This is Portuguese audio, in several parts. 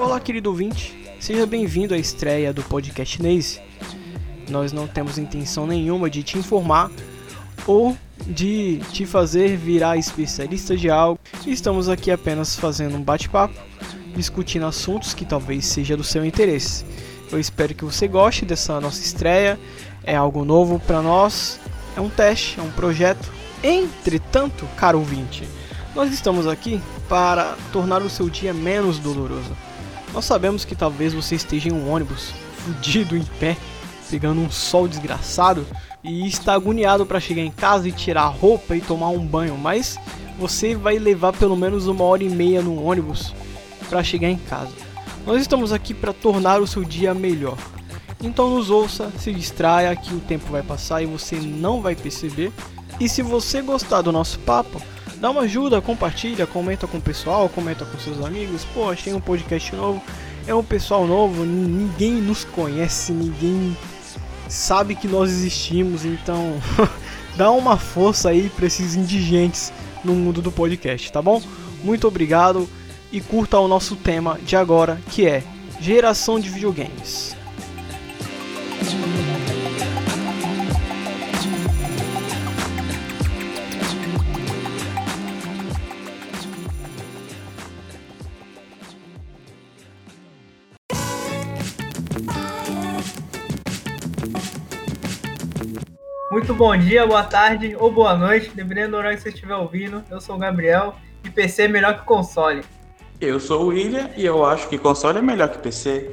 Olá, querido ouvinte, seja bem-vindo à estreia do podcast Naze. Nós não temos intenção nenhuma de te informar ou de te fazer virar especialista de algo. Estamos aqui apenas fazendo um bate-papo, discutindo assuntos que talvez seja do seu interesse. Eu espero que você goste dessa nossa estreia. É algo novo para nós, é um teste, é um projeto. Entretanto, caro ouvinte, nós estamos aqui para tornar o seu dia menos doloroso. Nós sabemos que talvez você esteja em um ônibus, fudido em pé, pegando um sol desgraçado e está agoniado para chegar em casa e tirar a roupa e tomar um banho, mas você vai levar pelo menos uma hora e meia no ônibus para chegar em casa. Nós estamos aqui para tornar o seu dia melhor. Então nos ouça, se distraia que o tempo vai passar e você não vai perceber. E se você gostar do nosso papo, dá uma ajuda, compartilha, comenta com o pessoal, comenta com seus amigos. Pô, tem um podcast novo, é um pessoal novo, ninguém nos conhece, ninguém sabe que nós existimos, então dá uma força aí para esses indigentes no mundo do podcast, tá bom? Muito obrigado e curta o nosso tema de agora, que é geração de videogames. Muito bom dia, boa tarde ou boa noite, dependendo do horário que você estiver ouvindo. Eu sou o Gabriel e PC é melhor que console. Eu sou o William e eu acho que console é melhor que PC.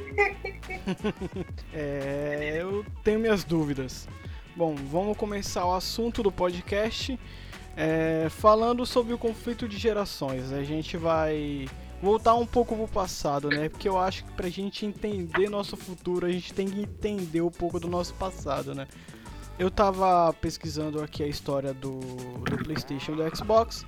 é, eu tenho minhas dúvidas. Bom, vamos começar o assunto do podcast é, falando sobre o conflito de gerações. A gente vai voltar um pouco pro passado, né? Porque eu acho que pra gente entender nosso futuro, a gente tem que entender um pouco do nosso passado, né? Eu tava pesquisando aqui a história do, do PlayStation e do Xbox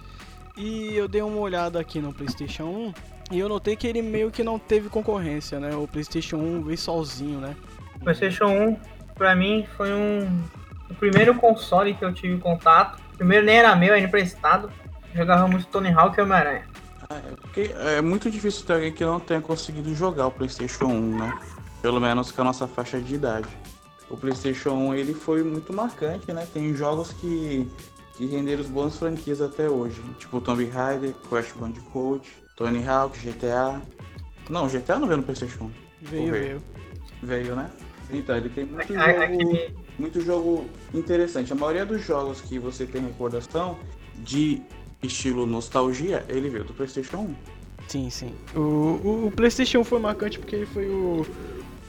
e eu dei uma olhada aqui no PlayStation 1 e eu notei que ele meio que não teve concorrência, né? O PlayStation 1 veio sozinho, né? O PlayStation 1 pra mim foi um o primeiro console que eu tive contato. O primeiro nem era meu, era emprestado. jogava muito Tony Hawk e Homem-Aranha. É, porque é muito difícil ter alguém que não tenha conseguido jogar o PlayStation 1, né? Pelo menos com a nossa faixa de idade o PlayStation 1 ele foi muito marcante, né? Tem jogos que, que renderam boas franquias até hoje, tipo Tomb Raider, Crash Bandicoot, Tony Hawk, GTA. Não, GTA não veio no PlayStation 1. Veio, veio. Veio, né? Então, ele tem muito jogo, muito jogo interessante. A maioria dos jogos que você tem recordação de estilo nostalgia, ele veio do PlayStation 1. Sim, sim. O, o, o PlayStation 1 foi marcante porque ele foi o,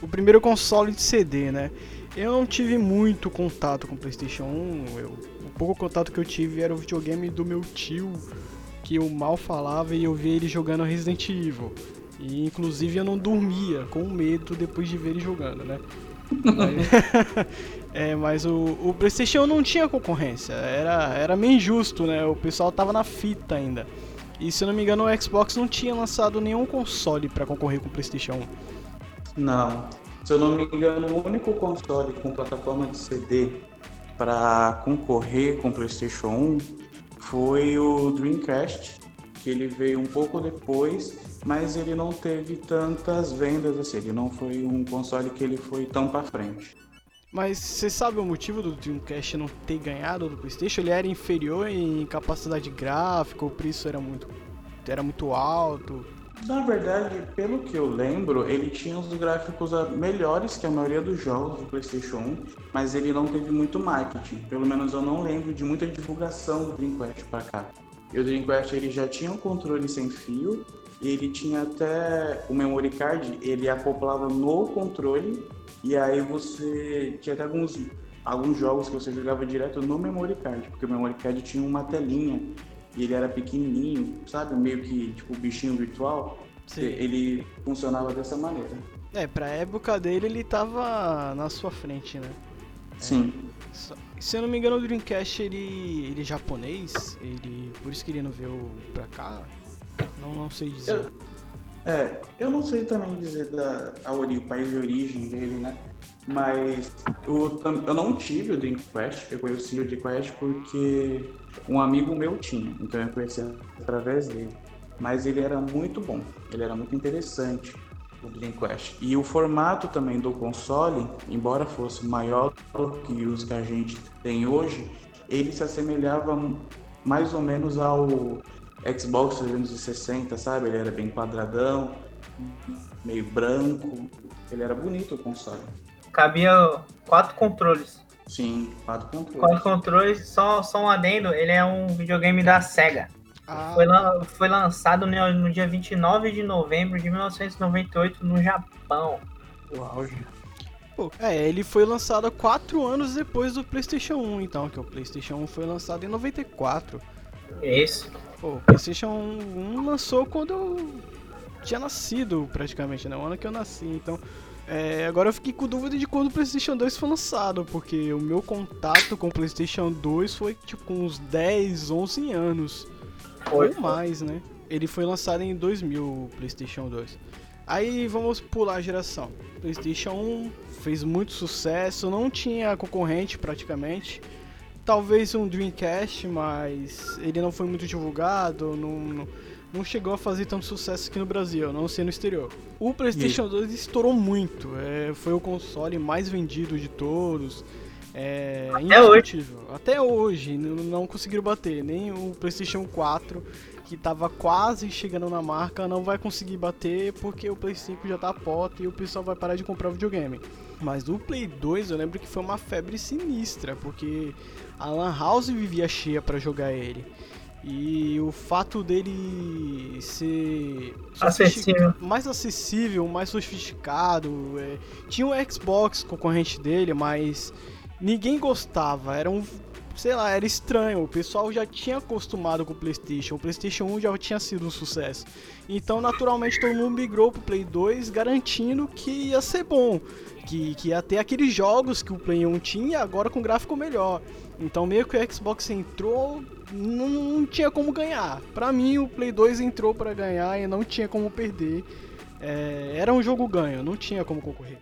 o primeiro console de CD, né? Eu não tive muito contato com o PlayStation 1. Eu, o pouco contato que eu tive era o videogame do meu tio, que eu mal falava e eu via ele jogando Resident Evil. E inclusive eu não dormia com medo depois de ver ele jogando, né? mas, é, mas o, o, PlayStation não tinha concorrência, era, era meio injusto, né? O pessoal tava na fita ainda. E se eu não me engano, o Xbox não tinha lançado nenhum console para concorrer com o PlayStation 1. Não, se eu não me engano, o único console com plataforma de CD para concorrer com o PlayStation 1 foi o Dreamcast, que ele veio um pouco depois, mas ele não teve tantas vendas assim, ele não foi um console que ele foi tão para frente. Mas você sabe o motivo do Dreamcast não ter ganhado do PlayStation? Ele era inferior em capacidade gráfica, o preço era muito era muito alto. Na verdade, pelo que eu lembro, ele tinha os gráficos melhores que a maioria dos jogos do PlayStation 1, mas ele não teve muito marketing. Pelo menos eu não lembro de muita divulgação do Dreamcast para cá. E o Dreamcast ele já tinha um controle sem fio, ele tinha até o memory card, ele acoplava no controle, e aí você tinha até alguns alguns jogos que você jogava direto no memory card, porque o memory card tinha uma telinha e ele era pequenininho, sabe? Meio que tipo bichinho virtual. Sim. Ele funcionava dessa maneira. É, pra época dele ele tava na sua frente, né? Sim. É, se eu não me engano, o Dreamcast ele, ele é japonês, ele por isso que ele não veio pra cá. Não, não sei dizer. Eu, é, eu não sei também dizer da, a, o país de origem dele, né? Mas eu, eu não tive o Dreamcast, eu conheci o Dreamcast porque um amigo meu tinha, então eu conheci através dele. Mas ele era muito bom, ele era muito interessante. o Dreamcast. E o formato também do console, embora fosse maior do que os que a gente tem hoje, ele se assemelhava mais ou menos ao Xbox 360, sabe? Ele era bem quadradão, meio branco. Ele era bonito o console. Cabia quatro controles. Sim, quatro controles. Quatro controles, só, só um adendo, ele é um videogame da SEGA. Ah, Foi, lan- foi lançado no, no dia 29 de novembro de 1998 no Japão. O auge. pô, é, ele foi lançado quatro anos depois do PlayStation 1, então, que o PlayStation 1 foi lançado em 94. Isso. Pô, o PlayStation 1 lançou quando eu tinha nascido, praticamente, né? O ano que eu nasci, então. É, agora eu fiquei com dúvida de quando o PlayStation 2 foi lançado, porque o meu contato com o PlayStation 2 foi tipo com uns 10, 11 anos. Foi. Ou mais, né? Ele foi lançado em 2000, o PlayStation 2. Aí vamos pular a geração. PlayStation 1 fez muito sucesso, não tinha concorrente praticamente. Talvez um Dreamcast, mas ele não foi muito divulgado, não, não, não chegou a fazer tanto sucesso aqui no Brasil, a não ser no exterior. O PlayStation 2 estourou muito, é, foi o console mais vendido de todos. É, Até indiscutível. Até hoje, n- não conseguiram bater. Nem o PlayStation 4, que tava quase chegando na marca, não vai conseguir bater porque o Play 5 já tá a pota e o pessoal vai parar de comprar videogame. Mas o Play 2 eu lembro que foi uma febre sinistra, porque a Lan House vivia cheia pra jogar ele. E o fato dele ser Acessível. mais acessível, mais sofisticado. é, Tinha o Xbox concorrente dele, mas ninguém gostava. Era um. Sei lá, era estranho. O pessoal já tinha acostumado com o PlayStation. O PlayStation 1 já tinha sido um sucesso. Então, naturalmente, todo mundo migrou pro Play 2, garantindo que ia ser bom. Que, que ia ter aqueles jogos que o Play 1 tinha, agora com gráfico melhor. Então, meio que o Xbox entrou, não, não tinha como ganhar. Pra mim, o Play 2 entrou pra ganhar e não tinha como perder. É, era um jogo ganho, não tinha como concorrer.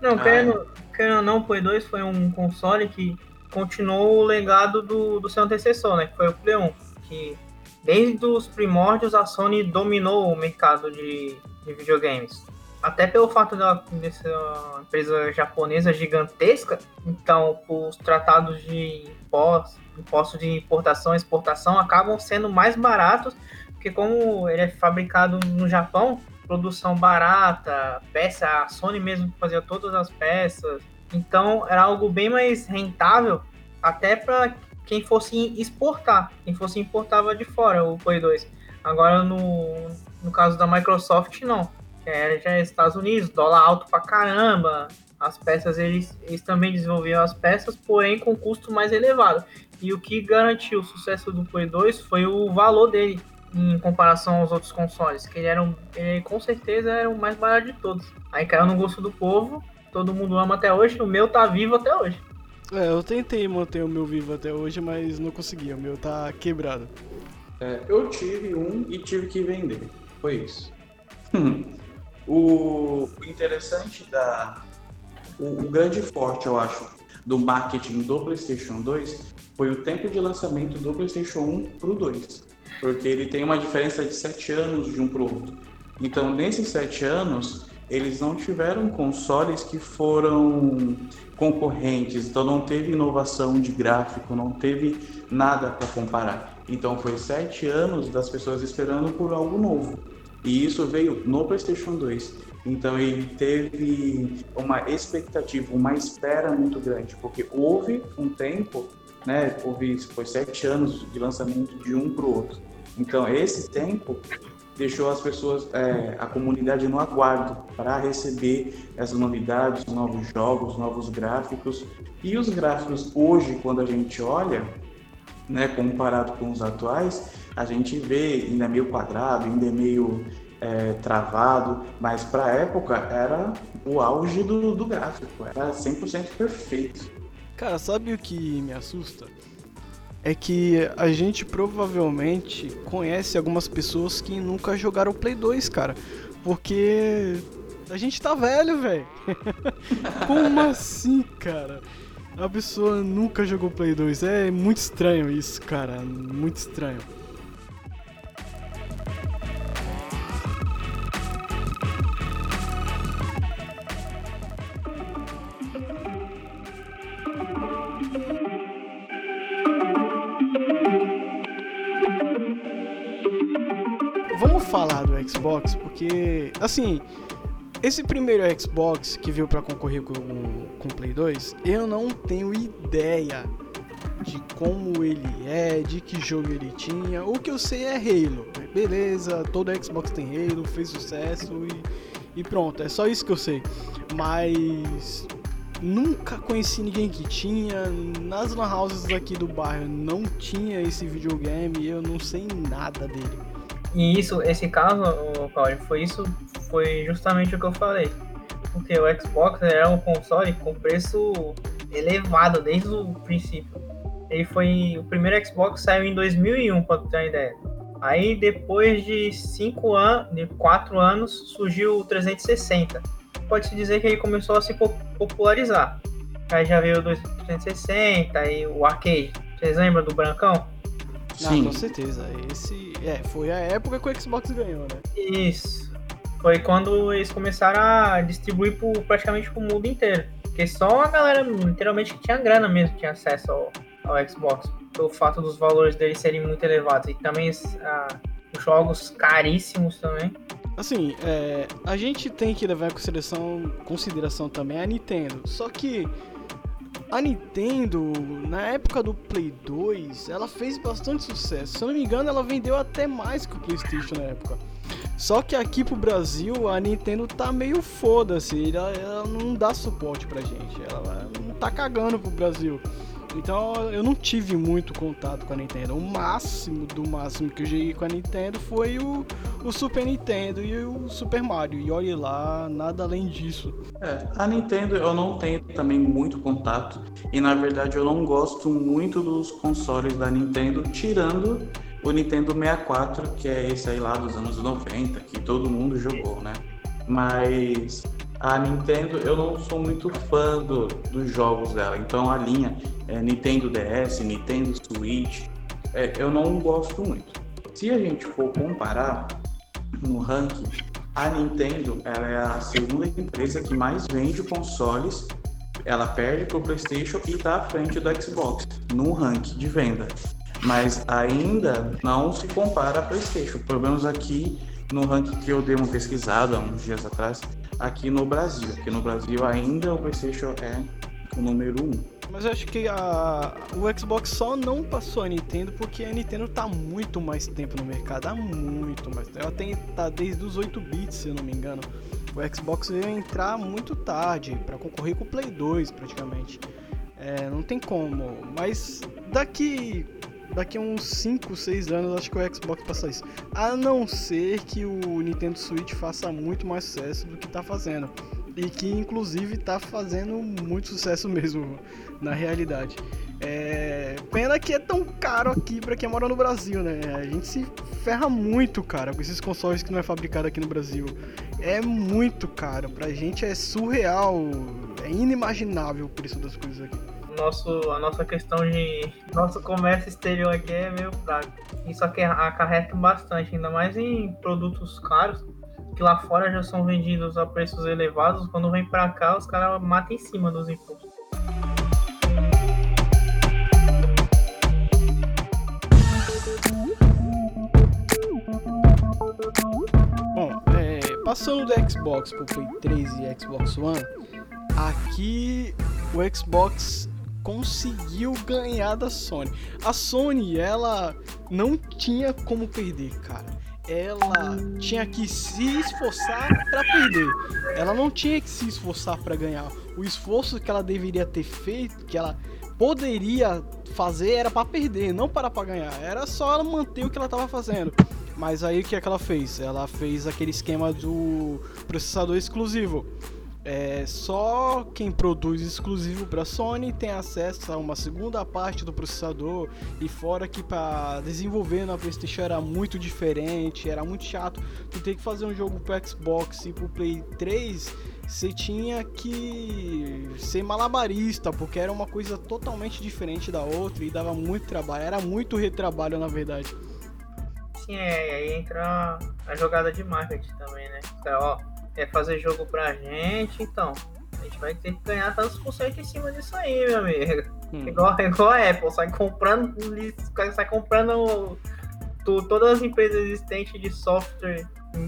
Não, Ah, querendo, querendo ou não, o Play 2 foi um console que continuou o legado do, do seu antecessor, né? Que foi o Play 1. Que desde os primórdios a Sony dominou o mercado de, de videogames. Até pelo fato dela de ser uma empresa japonesa gigantesca, então os tratados de impostos, impostos de importação e exportação acabam sendo mais baratos, porque como ele é fabricado no Japão, produção barata, peça, a Sony mesmo fazia todas as peças. Então era algo bem mais rentável até para quem fosse exportar. Quem fosse importava de fora o Play 2. Agora no, no caso da Microsoft não. É, já é Estados Unidos, dólar alto pra caramba. As peças eles, eles também desenvolviam as peças, porém com custo mais elevado. E o que garantiu o sucesso do Play 2 foi o valor dele em comparação aos outros consoles, que ele era um, ele, com certeza era o mais barato de todos. Aí caiu no gosto do povo, todo mundo ama até hoje, o meu tá vivo até hoje. É, eu tentei manter o meu vivo até hoje, mas não consegui. O meu tá quebrado. É, eu tive um e tive que vender. Foi isso. o interessante da. O, o grande forte, eu acho, do marketing do PlayStation 2 foi o tempo de lançamento do PlayStation 1 pro 2. Porque ele tem uma diferença de 7 anos de um pro outro. Então, nesses 7 anos, eles não tiveram consoles que foram concorrentes, então não teve inovação de gráfico, não teve nada para comparar. Então foi sete anos das pessoas esperando por algo novo. E isso veio no PlayStation 2. Então ele teve uma expectativa, uma espera muito grande, porque houve um tempo, né? Houve foi sete anos de lançamento de um para o outro. Então esse tempo deixou as pessoas, é, a comunidade no aguardo para receber essas novidades, novos jogos, novos gráficos. E os gráficos hoje, quando a gente olha, né, comparado com os atuais, a gente vê ainda meio quadrado, ainda meio é, travado, mas para a época era o auge do, do gráfico, era 100% perfeito. Cara, sabe o que me assusta? É que a gente provavelmente conhece algumas pessoas que nunca jogaram Play 2, cara. Porque a gente tá velho, velho. Como assim, cara? A pessoa nunca jogou Play 2. É muito estranho isso, cara. Muito estranho. Xbox porque, assim, esse primeiro Xbox que veio para concorrer com, com o Play 2, eu não tenho ideia de como ele é, de que jogo ele tinha. O que eu sei é Halo. Beleza, todo Xbox tem Halo, fez sucesso e, e pronto, é só isso que eu sei. Mas nunca conheci ninguém que tinha. Nas lan houses aqui do bairro não tinha esse videogame, eu não sei nada dele. E isso, esse caso, Paulo, foi isso, foi justamente o que eu falei. Porque o Xbox era um console com preço elevado desde o princípio. Ele foi o primeiro Xbox saiu em 2001, para ter uma ideia. Aí depois de cinco anos, de quatro anos, surgiu o 360. Pode-se dizer que ele começou a se popularizar. Aí já veio o 360 e o arcade. Vocês lembram do Brancão? Sim. Com certeza. Esse é, foi a época que o Xbox ganhou, né? Isso. Foi quando eles começaram a distribuir por, praticamente pro mundo inteiro. Porque só a galera, literalmente, que tinha grana mesmo, tinha acesso ao, ao Xbox. Pelo fato dos valores dele serem muito elevados. E também ah, jogos caríssimos também. Assim, é, a gente tem que levar em consideração, consideração também a Nintendo. Só que a Nintendo, na época do Play 2, ela fez bastante sucesso. Se eu não me engano, ela vendeu até mais que o PlayStation na época. Só que aqui pro Brasil, a Nintendo tá meio foda-se. Ela, ela, não dá suporte pra gente. Ela, ela não tá cagando pro Brasil. Então eu não tive muito contato com a Nintendo. O máximo do máximo que eu joguei com a Nintendo foi o, o Super Nintendo e o Super Mario. E olhe lá, nada além disso. É, a Nintendo eu não tenho também muito contato. E na verdade eu não gosto muito dos consoles da Nintendo, tirando o Nintendo 64, que é esse aí lá dos anos 90, que todo mundo jogou, né? Mas a Nintendo, eu não sou muito fã do, dos jogos dela. Então a linha é, Nintendo DS, Nintendo Switch, é, eu não gosto muito. Se a gente for comparar no ranking, a Nintendo ela é a segunda empresa que mais vende consoles. Ela perde para o PlayStation e está à frente do Xbox no ranking de venda. Mas ainda não se compara a PlayStation. Pelo menos aqui no ranking que eu dei uma pesquisada uns dias atrás, aqui no Brasil. Aqui no Brasil ainda o PlayStation é o número 1. Um. Mas eu acho que a, o Xbox só não passou a Nintendo porque a Nintendo tá muito mais tempo no mercado, há muito mais tempo. Ela tem tá desde os 8 bits, se eu não me engano. O Xbox veio entrar muito tarde para concorrer com o Play 2, praticamente. É, não tem como, mas daqui daqui a uns 5, 6 anos acho que o Xbox passa isso. A não ser que o Nintendo Switch faça muito mais sucesso do que tá fazendo. E que inclusive tá fazendo muito sucesso mesmo, na realidade. É... Pena que é tão caro aqui para quem mora no Brasil, né? A gente se ferra muito, cara, com esses consoles que não é fabricado aqui no Brasil. É muito caro. Pra gente é surreal, é inimaginável o preço das coisas aqui nosso, a nossa questão de. Nosso comércio exterior aqui é meio fraco. Isso aqui acarreta bastante, ainda mais em produtos caros, que lá fora já são vendidos a preços elevados. Quando vem para cá, os caras matam em cima dos impostos. Bom, é, passando do Xbox pro Play 3 e Xbox One, aqui o Xbox conseguiu ganhar da Sony. A Sony, ela não tinha como perder, cara. Ela tinha que se esforçar para perder. Ela não tinha que se esforçar para ganhar. O esforço que ela deveria ter feito, que ela poderia fazer era para perder, não para para ganhar. Era só ela manter o que ela estava fazendo. Mas aí o que é que ela fez? Ela fez aquele esquema do processador exclusivo. É, só quem produz exclusivo para Sony tem acesso a uma segunda parte do processador e fora que para desenvolver na PlayStation era muito diferente, era muito chato. Tu tem que fazer um jogo para Xbox e pro Play 3, você tinha que ser malabarista, porque era uma coisa totalmente diferente da outra e dava muito trabalho, era muito retrabalho na verdade. Sim, é, aí entra a jogada de marketing também, né? Então, ó, quer fazer jogo pra gente, então a gente vai ter que ganhar tantos por cento em cima disso aí, meu amigo. Hum. Igual, igual a Apple, sai comprando, sai comprando tu, todas as empresas existentes de software,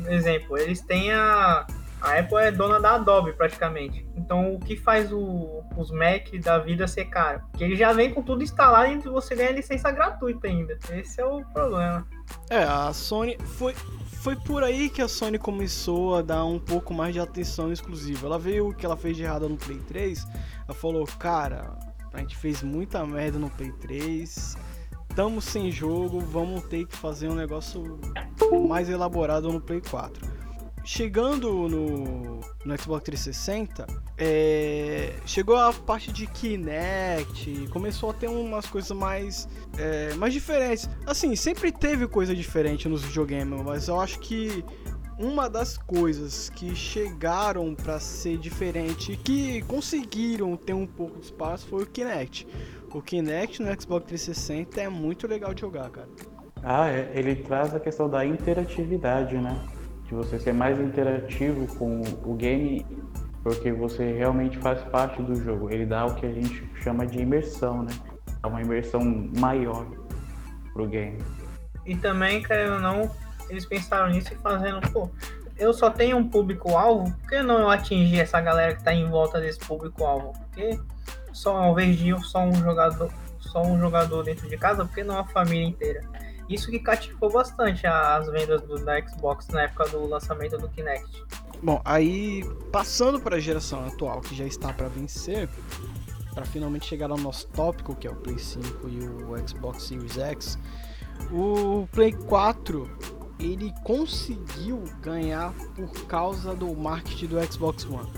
exemplo, eles têm a. A Apple é dona da Adobe praticamente. Então o que faz o, os Mac da vida ser caro? Que ele já vem com tudo instalado e você ganha licença gratuita ainda. Esse é o problema. É, a Sony foi foi por aí que a Sony começou a dar um pouco mais de atenção exclusiva. Ela veio o que ela fez de errado no Play 3, ela falou, cara, a gente fez muita merda no Play 3, estamos sem jogo, vamos ter que fazer um negócio mais elaborado no Play 4 chegando no, no Xbox 360, é, chegou a parte de Kinect, começou a ter umas coisas mais, é, mais diferentes. Assim, sempre teve coisa diferente nos videogames, mas eu acho que uma das coisas que chegaram para ser diferente, que conseguiram ter um pouco de espaço, foi o Kinect. O Kinect no Xbox 360 é muito legal de jogar, cara. Ah, é, ele traz a questão da interatividade, né? De você ser mais interativo com o game, porque você realmente faz parte do jogo. Ele dá o que a gente chama de imersão, né? Dá uma imersão maior pro game. E também, querendo ou não, eles pensaram nisso e fazendo, pô, eu só tenho um público-alvo, por que não eu atingir essa galera que tá em volta desse público-alvo? Porque só ao invés de só um jogador, só um jogador dentro de casa, por que não a família inteira? Isso que cativou bastante as vendas do, da Xbox na época do lançamento do Kinect. Bom, aí passando para a geração atual que já está para vencer, para finalmente chegar ao nosso tópico, que é o Play 5 e o Xbox Series X, o Play 4 ele conseguiu ganhar por causa do marketing do Xbox One.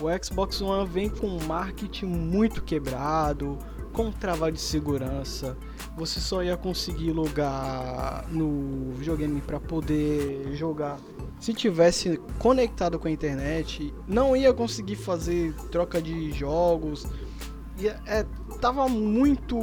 O Xbox One vem com um marketing muito quebrado, com travado de segurança, você só ia conseguir logar no videogame para poder jogar se tivesse conectado com a internet, não ia conseguir fazer troca de jogos. Ia, é, tava muito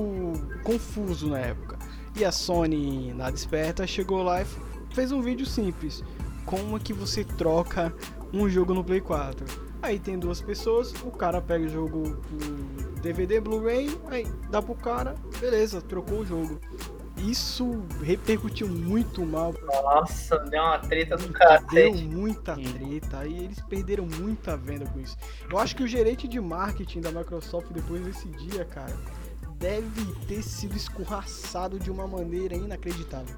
confuso na época. E a Sony, nada esperta, chegou lá e fez um vídeo simples. Como é que você troca um jogo no Play 4? Aí tem duas pessoas, o cara pega o jogo DVD, Blu-ray, aí dá pro cara, beleza, trocou o jogo. Isso repercutiu muito mal. Nossa, deu uma treta do cara. Deu muita treta, aí eles perderam muita venda com isso. Eu acho que o gerente de marketing da Microsoft depois desse dia, cara, deve ter sido escorraçado de uma maneira inacreditável.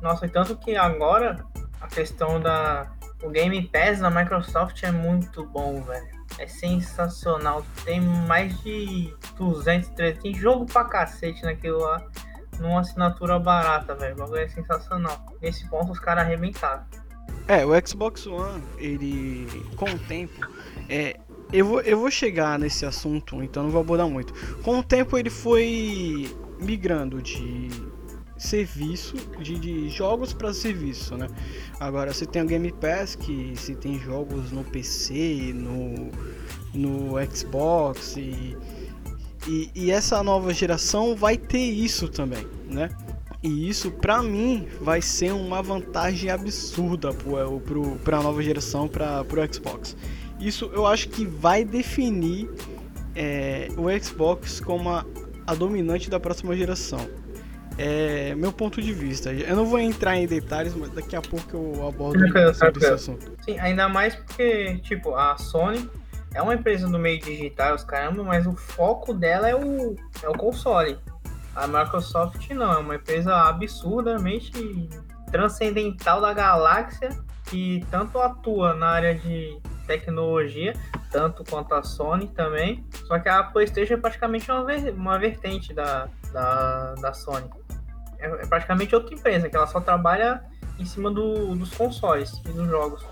Nossa, e tanto que agora a questão da o Game Pass da Microsoft é muito bom, velho é sensacional. Tem mais de 200, 300. Tem jogo pra cacete naquilo lá. Numa assinatura barata, velho. O bagulho é sensacional. Nesse ponto os caras arrebentaram. É, o Xbox One, ele. Com o tempo. É, eu, vou, eu vou chegar nesse assunto, então não vou abordar muito. Com o tempo ele foi migrando de serviço de, de jogos para serviço, né? Agora você tem o Game Pass que se tem jogos no PC, no, no Xbox e, e, e essa nova geração vai ter isso também, né? E isso, para mim, vai ser uma vantagem absurda para a nova geração, para o Xbox. Isso eu acho que vai definir é, o Xbox como a, a dominante da próxima geração é meu ponto de vista. Eu não vou entrar em detalhes, mas daqui a pouco eu abordo sobre esse assunto. Sim, ainda mais porque, tipo, a Sony é uma empresa do meio digital, os caramba, mas o foco dela é o, é o console. A Microsoft não, é uma empresa absurdamente transcendental da galáxia que tanto atua na área de tecnologia, tanto quanto a Sony também. Só que a PlayStation é praticamente uma, ver, uma vertente da, da, da Sony é, é praticamente outra empresa, que ela só trabalha em cima do, dos consoles e dos jogos,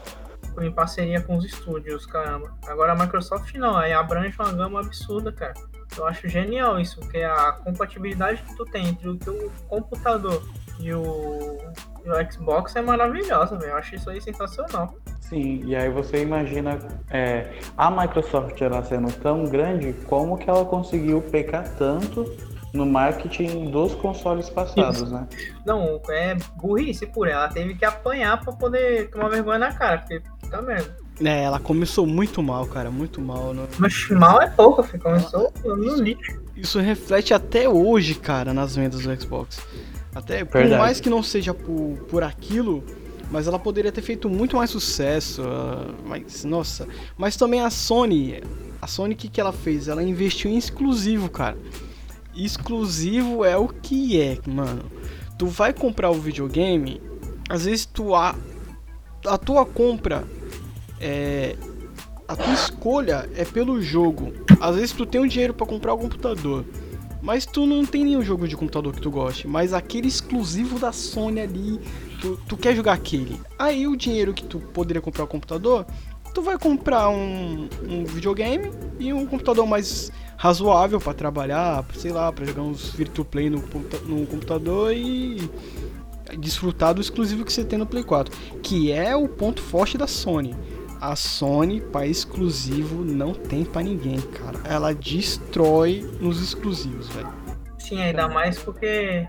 em parceria com os estúdios, caramba. Agora a Microsoft não, aí abrange uma gama absurda, cara. Eu acho genial isso, porque a compatibilidade que tu tem entre o teu computador e o, e o Xbox é maravilhosa, velho. Eu acho isso aí sensacional. Sim, e aí você imagina é, a Microsoft ela sendo tão grande, como que ela conseguiu pecar tanto no marketing dos consoles passados, Isso. né? Não, é burrice por ela. Teve que apanhar para poder tomar vergonha na cara, porque tá vendo. É, ela começou muito mal, cara, muito mal. No... Mas mal é pouco, filho. começou no lixo. Isso reflete até hoje, cara, nas vendas do Xbox. Até por Verdade. mais que não seja por, por aquilo, mas ela poderia ter feito muito mais sucesso. ah, mas, nossa. Mas também a Sony. A Sony, o que, que ela fez? Ela investiu em exclusivo, cara. Exclusivo é o que é, mano. Tu vai comprar o videogame, às vezes tu a, a tua compra é a tua escolha é pelo jogo. Às vezes tu tem o dinheiro pra comprar o computador, mas tu não tem nenhum jogo de computador que tu goste, mas aquele exclusivo da Sony ali, tu, tu quer jogar aquele. Aí o dinheiro que tu poderia comprar o computador, tu vai comprar um, um videogame e um computador mais razoável pra trabalhar, sei lá, pra jogar uns Virtua Play no, no computador e desfrutar do exclusivo que você tem no Play 4, que é o ponto forte da Sony. A Sony para exclusivo não tem pra ninguém, cara. Ela destrói nos exclusivos, velho. Sim, ainda mais porque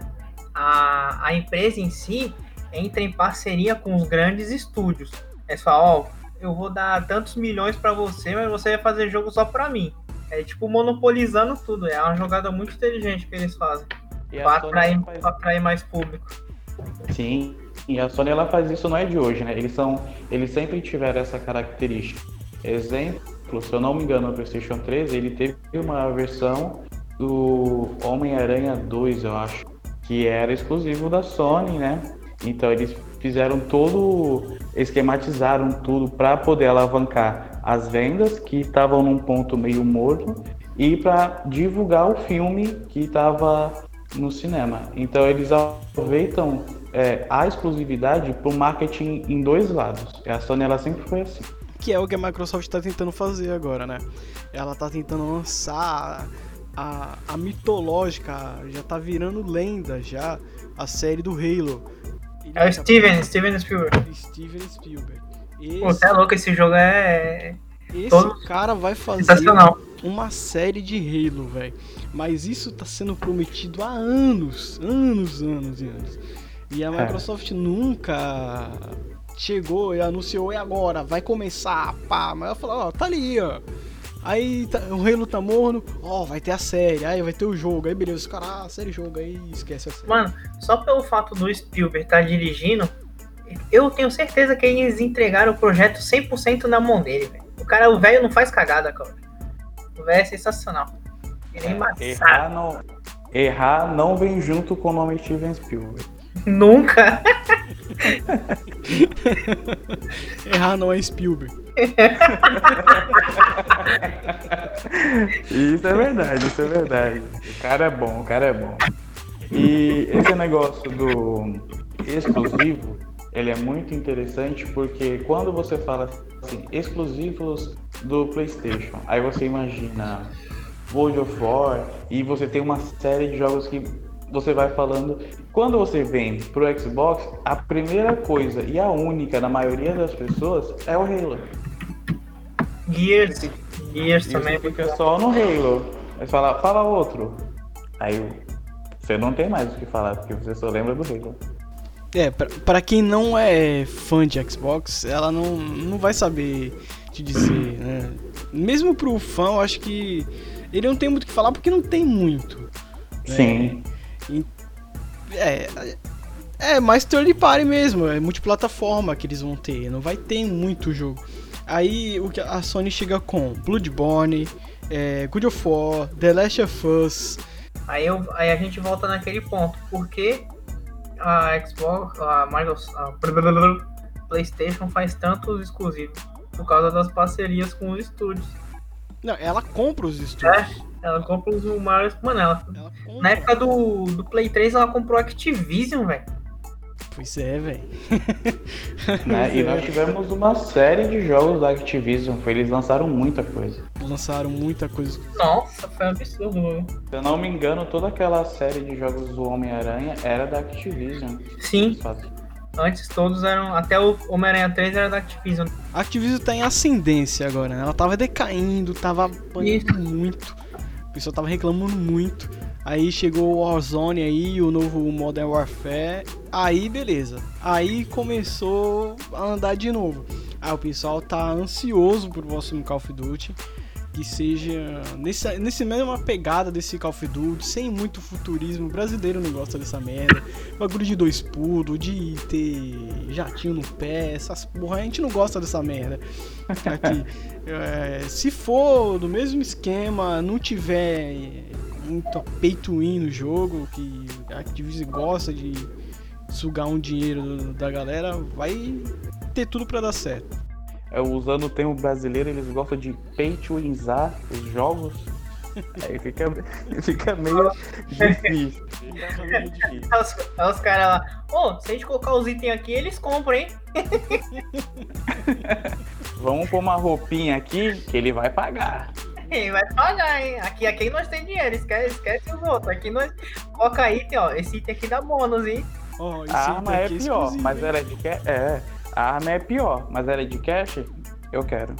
a, a empresa em si entra em parceria com os grandes estúdios. É só, ó, eu vou dar tantos milhões pra você, mas você vai fazer jogo só pra mim. É tipo monopolizando tudo. É uma jogada muito inteligente que eles fazem. E a Pra Sony, atrair, faz- pra atrair mais público. Sim, e a Sony ela faz isso não é de hoje, né? Eles são, eles sempre tiveram essa característica. Exemplo, se eu não me engano, no PlayStation 3 ele teve uma versão do Homem-Aranha 2, eu acho, que era exclusivo da Sony, né? Então eles fizeram todo, esquematizaram tudo para poder alavancar as vendas que estavam num ponto meio morto e para divulgar o filme que estava no cinema. Então eles aproveitam é, a exclusividade para o marketing em dois lados. A Sony ela sempre foi assim. Que é o que a Microsoft tá tentando fazer agora, né? Ela tá tentando lançar a, a mitológica, já tá virando lenda já, a série do Halo. Ele É o tá- Steven, Steven Spielberg. Steven Spielberg. Pô, Esse, você é louco, esse jogo é esse todo- cara vai fazer uma série de Halo, velho. Mas isso tá sendo prometido há anos, anos, anos e anos. E a É. Microsoft nunca chegou e anunciou, e agora? Vai começar, pá. Mas ela falou, ó, tá ali, ó. Aí tá- o Halo tá morno, ó, vai ter a série, aí vai ter o jogo, aí beleza, os caras, ah, série jogo, aí esquece a série. Mano, só pelo fato do Spielberg estar dirigindo, eu tenho certeza que eles entregaram o projeto 100% na mão dele, velho. O cara, o velho não faz cagada, cara. O velho é sensacional. Ele é, embaçado. errar, não, errar não vem junto com o nome Steven Spielberg. Nunca. Errar não é Spielberg. Isso é verdade, isso é verdade. O cara é bom, o cara é bom. E esse negócio do exclusivo, ele é muito interessante porque quando você fala assim, exclusivos do PlayStation, aí você imagina World of War e você tem uma série de jogos que você vai falando. Quando você vem pro Xbox, a primeira coisa e a única na maioria das pessoas é o Halo. Gears. Gears também. você fica só no Halo. Aí fala, fala outro. Aí você não tem mais o que falar, porque você só lembra do Halo. É, pra, pra quem não é fã de Xbox, ela não, não vai saber te dizer, né? Mesmo pro fã, eu acho que ele não tem muito o que falar porque não tem muito. Sim. É, é mais third party mesmo, é multiplataforma que eles vão ter, não vai ter muito jogo. Aí o que a Sony chega com Bloodborne, é, God of War, The Last of Us, Aí, eu, aí a gente volta naquele ponto. Por que a Xbox, a Microsoft, a PlayStation faz tantos exclusivos? Por causa das parcerias com os estúdios. Não, ela compra os estúdios. Ela compra os maiores. Mano, ela, Ela na época do, do Play 3 ela comprou a Activision, velho. Pois é, velho. Né? E nós tivemos uma série de jogos da Activision, foi- eles lançaram muita coisa. Lançaram muita coisa. Nossa, foi um absurdo, mano. Se eu não me engano, toda aquela série de jogos do Homem-Aranha era da Activision. Sim, antes todos eram. Até o Homem-Aranha 3 era da Activision. A Activision tá em ascendência agora, né? Ela tava decaindo, tava apanhando muito. Pessoal tava reclamando muito. Aí chegou o Warzone aí, o novo Modern Warfare. Aí beleza. Aí começou a andar de novo. Aí o pessoal tá ansioso pro próximo Call of Duty. Que seja nesse, nesse mesma pegada desse Call of Duty, sem muito futurismo. O brasileiro não gosta dessa merda. Bagulho de dois pulos, de ter jatinho no pé, essas porra, a gente não gosta dessa merda. Aqui, é, se for do mesmo esquema, não tiver muito peito in no jogo, que a Activision gosta de sugar um dinheiro da galera, vai ter tudo para dar certo. É, usando o termo brasileiro, eles gostam de pay to winzar os jogos. Aí fica, fica meio difícil. Fica meio difícil. Os, os caras lá, ô, oh, se a gente colocar os itens aqui, eles compram, hein? Vamos pôr uma roupinha aqui que ele vai pagar. Ele vai pagar, hein? Aqui, aqui nós tem dinheiro, esquece, esquece os outros. Aqui nós coloca item, ó. Esse item aqui dá bônus, hein? Oh, a arma é, é pior, mas era de que é. A arma é pior, mas ela é de cash? Eu quero.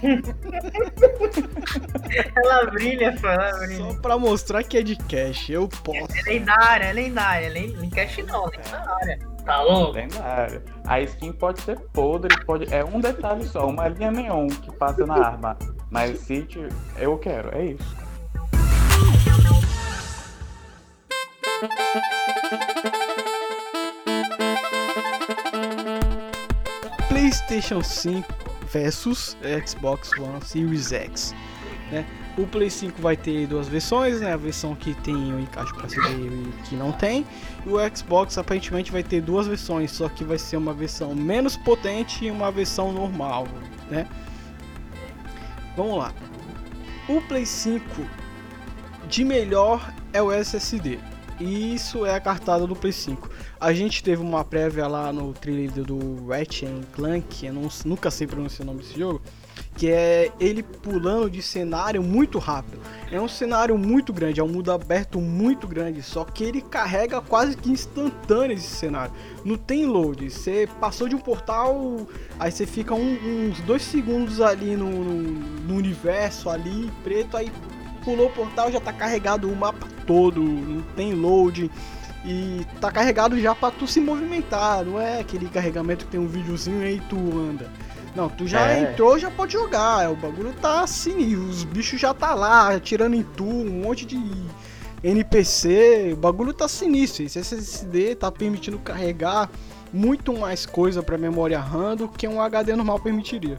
ela brilha, fã, ela brilha. Só pra mostrar que é de cash, eu posso. É lendária, é lendária. Nem cash não, lendária. Tá louco? Lendária. A skin pode ser podre, pode... é um detalhe só, uma linha neon que passa na arma. Mas se eu quero, é isso. PlayStation 5 versus Xbox One Series X. Né? O Play 5 vai ter duas versões, né? A versão que tem o encaixe para CD e que não tem. E o Xbox aparentemente vai ter duas versões, só que vai ser uma versão menos potente e uma versão normal, né? Vamos lá. O Play 5 de melhor é o SSD. E isso é a cartada do Play 5. A gente teve uma prévia lá no trailer do Ratchet Clank, eu não, nunca sei pronunciar o nome desse jogo, que é ele pulando de cenário muito rápido. É um cenário muito grande, é um mundo aberto muito grande, só que ele carrega quase que instantâneo esse cenário. Não tem load, você passou de um portal, aí você fica um, uns dois segundos ali no, no, universo ali, preto, aí pulou o portal, já tá carregado o mapa todo, não tem load e tá carregado já para tu se movimentar, não é aquele carregamento que tem um videozinho e aí tu anda. Não, tu já é. entrou, já pode jogar. O bagulho tá assim, os bichos já tá lá, atirando em tu, um monte de NPC. O bagulho tá sinistro. Esse SSD tá permitindo carregar muito mais coisa para memória RAM do que um HD normal permitiria.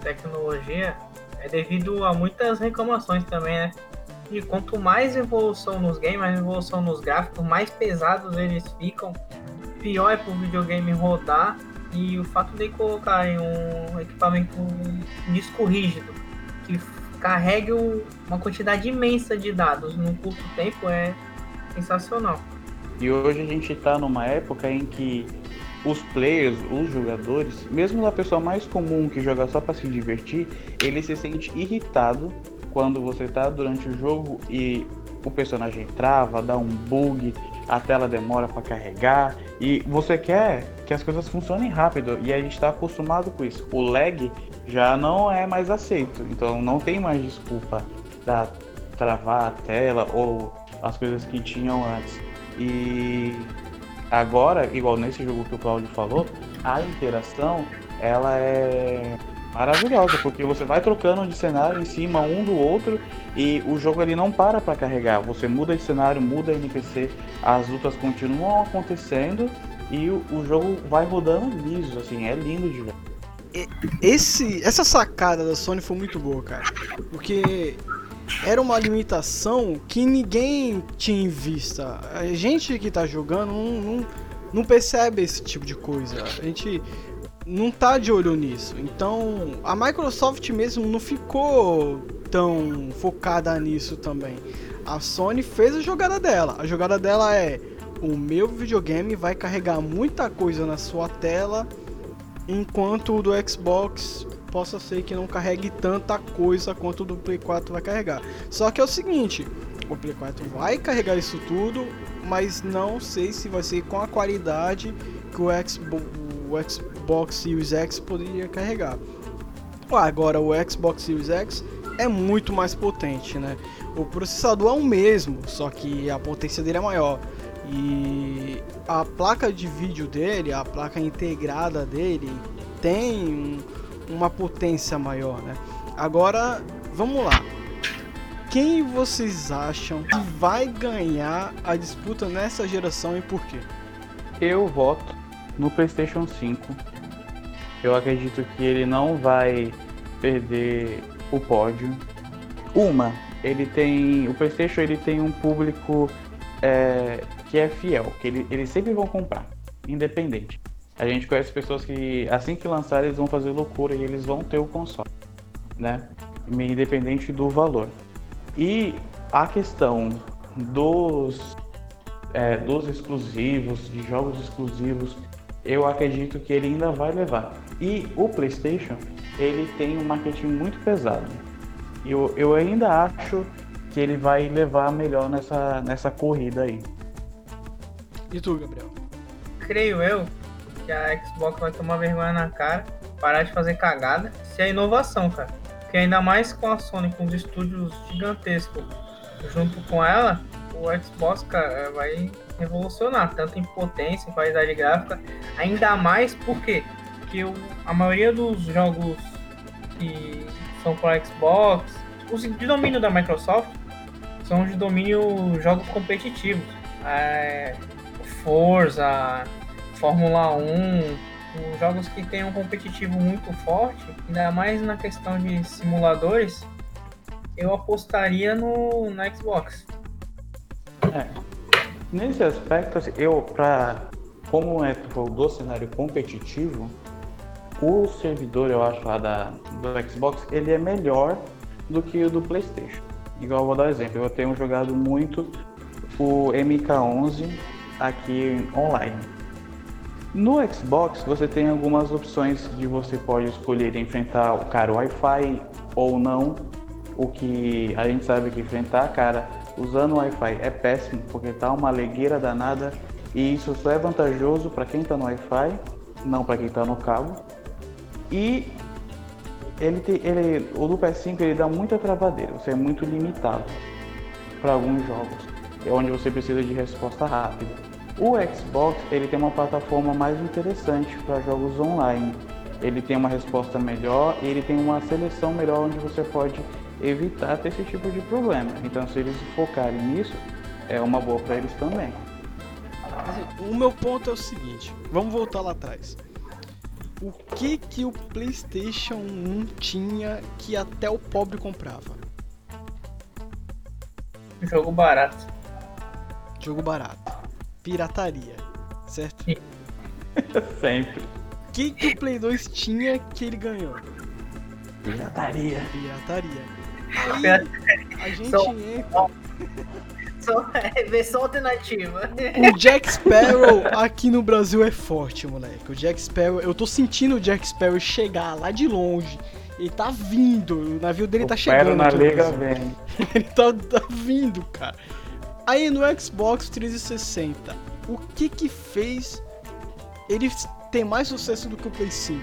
Tecnologia é devido a muitas reclamações também, né? E quanto mais evolução nos games, mais evolução nos gráficos, mais pesados eles ficam, pior é pro videogame rodar. E o fato de colocarem um equipamento disco rígido que carregue uma quantidade imensa de dados num curto tempo é sensacional. E hoje a gente está numa época em que os players, os jogadores, mesmo a pessoa mais comum que joga só para se divertir, ele se sente irritado quando você está durante o jogo e o personagem trava, dá um bug, a tela demora para carregar e você quer que as coisas funcionem rápido e a gente está acostumado com isso. O lag já não é mais aceito, então não tem mais desculpa da travar a tela ou as coisas que tinham antes. E agora, igual nesse jogo que o Claudio falou, a interação ela é maravilhosa, porque você vai trocando de cenário em cima um do outro e o jogo ele não para para carregar. Você muda de cenário, muda NPC, as lutas continuam acontecendo e o, o jogo vai rodando liso, assim, é lindo de ver. Esse, essa sacada da Sony foi muito boa, cara. Porque era uma limitação que ninguém tinha em vista. A gente que tá jogando não, não, não percebe esse tipo de coisa. A gente não tá de olho nisso. Então, a Microsoft mesmo não ficou tão focada nisso também. A Sony fez a jogada dela. A jogada dela é: o meu videogame vai carregar muita coisa na sua tela, enquanto o do Xbox possa ser que não carregue tanta coisa quanto o do Play 4 vai carregar. Só que é o seguinte, o Play 4 vai carregar isso tudo, mas não sei se vai ser com a qualidade que o Xbox, o Xbox Series X poderia carregar. Agora o Xbox Series X é muito mais potente, né? O processador é o mesmo, só que a potência dele é maior. E a placa de vídeo dele, a placa integrada dele, tem uma potência maior, né? Agora vamos lá. Quem vocês acham que vai ganhar a disputa nessa geração e por quê? Eu voto no PlayStation 5. Eu acredito que ele não vai perder o pódio. Uma, ele tem o PlayStation ele tem um público é, que é fiel, que ele, eles sempre vão comprar, independente. A gente conhece pessoas que assim que lançar eles vão fazer loucura e eles vão ter o console, né? Independente do valor. E a questão dos é, dos exclusivos, de jogos exclusivos, eu acredito que ele ainda vai levar. E o PlayStation, ele tem um marketing muito pesado. Eu, eu ainda acho que ele vai levar melhor nessa, nessa corrida aí. E tu, Gabriel? Creio eu que a Xbox vai tomar vergonha na cara, parar de fazer cagada, se é inovação, cara. Porque ainda mais com a Sony, com os estúdios gigantescos junto com ela, o Xbox, cara, vai revolucionar, tanto em potência, em qualidade gráfica, ainda mais porque que o, a maioria dos jogos que são para Xbox, os de domínio da Microsoft, são de domínio jogos competitivos. É, Forza, Fórmula 1, os jogos que têm um competitivo muito forte, ainda mais na questão de simuladores, eu apostaria no, no Xbox. É. Nesse aspecto, assim, eu, pra, como é do cenário competitivo, o servidor, eu acho, lá da, do Xbox, ele é melhor do que o do PlayStation. Igual eu vou dar um exemplo, eu tenho jogado muito o MK11 aqui online. No Xbox você tem algumas opções de você pode escolher enfrentar o cara Wi-Fi ou não. O que a gente sabe que enfrentar, cara, usando o Wi-Fi é péssimo porque tá uma legueira danada e isso só é vantajoso para quem está no Wi-Fi, não para quem está no cabo. E ele, tem, ele o do PS5 ele dá muita travadeira, você é muito limitado para alguns jogos, é onde você precisa de resposta rápida. O Xbox ele tem uma plataforma mais interessante para jogos online. Ele tem uma resposta melhor e ele tem uma seleção melhor onde você pode evitar ter esse tipo de problema. Então, se eles focarem nisso, é uma boa para eles também. O meu ponto é o seguinte: vamos voltar lá atrás. O que que o PlayStation 1 tinha que até o pobre comprava? Jogo barato. Jogo barato. Pirataria, certo? Sim. Sempre. O que que o Play 2 tinha que ele ganhou? Pirataria. Pirataria. Aí a gente Só- entra. Só é versão alternativa. O Jack Sparrow aqui no Brasil é forte, moleque. O Jack Sparrow, eu tô sentindo o Jack Sparrow chegar lá de longe. Ele tá vindo, o navio dele tá o chegando. Pero na liga vem. Ele tá, tá vindo, cara. Aí no Xbox 360, o que que fez ele ter mais sucesso do que o Play 5?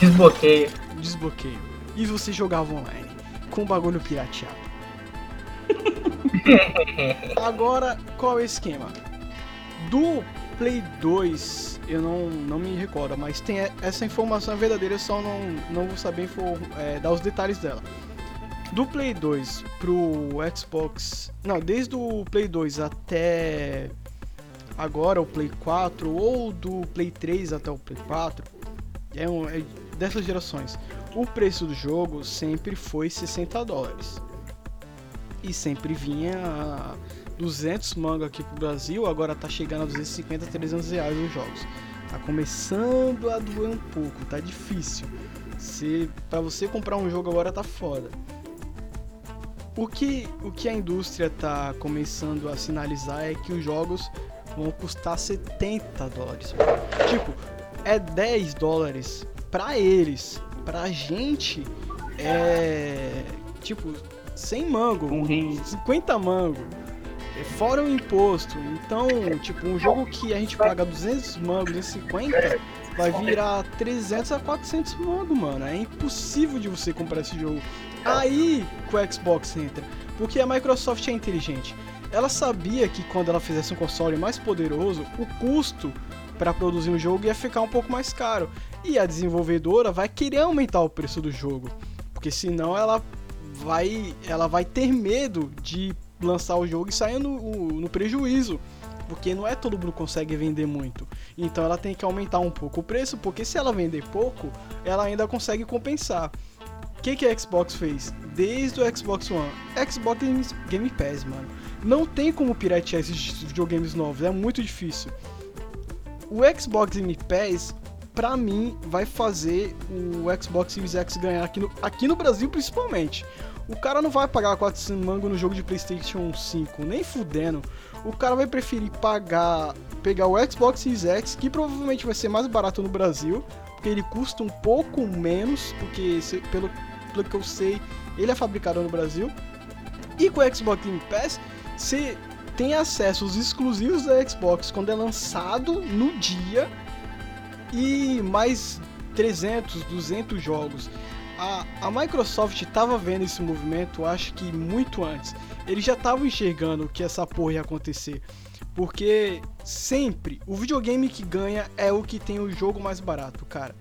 Desbloqueio. Desbloqueio. E você jogava online com o bagulho pirateado. Agora, qual é o esquema? Do Play 2, eu não, não me recordo, mas tem essa informação é verdadeira, eu só não, não vou saber infor- é, dar os detalhes dela. Do Play 2 pro Xbox. Não, desde o Play 2 até agora o Play 4, ou do Play 3 até o Play 4, é, um, é dessas gerações. O preço do jogo sempre foi 60 dólares. E sempre vinha a 200 manga aqui pro Brasil, agora tá chegando a 250, 300 reais os jogos. Tá começando a doer um pouco, tá difícil. Se, pra você comprar um jogo agora tá foda. O que, o que a indústria tá começando a sinalizar é que os jogos vão custar 70 dólares. Tipo, é 10 dólares pra eles. Pra gente é tipo 100 mango, Um rim. 50 mango. é Fora o imposto. Então, tipo, um jogo que a gente paga 200 mangos e 50 vai virar 300 a 400 mango, mano. É impossível de você comprar esse jogo. Aí que o Xbox entra. Porque a Microsoft é inteligente. Ela sabia que quando ela fizesse um console mais poderoso, o custo para produzir um jogo ia ficar um pouco mais caro. E a desenvolvedora vai querer aumentar o preço do jogo. Porque senão ela vai, ela vai ter medo de lançar o jogo e sair no, no prejuízo. Porque não é todo mundo consegue vender muito. Então ela tem que aumentar um pouco o preço, porque se ela vender pouco, ela ainda consegue compensar. O que, que a Xbox fez? Desde o Xbox One, Xbox Game Pass, mano. Não tem como piratear esses videogames novos, é muito difícil. O Xbox Game Pass, pra mim, vai fazer o Xbox Series X ganhar aqui no, aqui no Brasil principalmente. O cara não vai pagar 400 mango no jogo de PlayStation 5, nem fudendo. O cara vai preferir pagar, pegar o Xbox Series X, que provavelmente vai ser mais barato no Brasil, porque ele custa um pouco menos, porque pelo, pelo que eu sei, ele é fabricado no Brasil. E com o Xbox Game Pass, você tem acesso aos exclusivos da Xbox quando é lançado no dia e mais 300, 200 jogos. A, a Microsoft estava vendo esse movimento, acho que muito antes. Eles já estavam enxergando que essa porra ia acontecer. Porque sempre o videogame que ganha é o que tem o jogo mais barato, cara.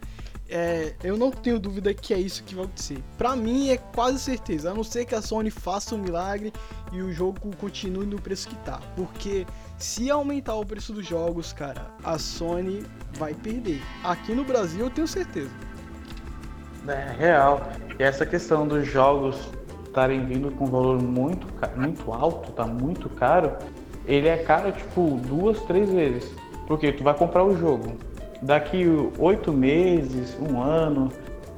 É, eu não tenho dúvida que é isso que vai acontecer. Pra mim é quase certeza, a não ser que a Sony faça um milagre e o jogo continue no preço que tá. Porque se aumentar o preço dos jogos, cara, a Sony vai perder. Aqui no Brasil eu tenho certeza. É real. E essa questão dos jogos estarem vindo com valor muito, muito alto, tá muito caro, ele é caro tipo duas, três vezes. Porque tu vai comprar o jogo, daqui oito meses, um ano,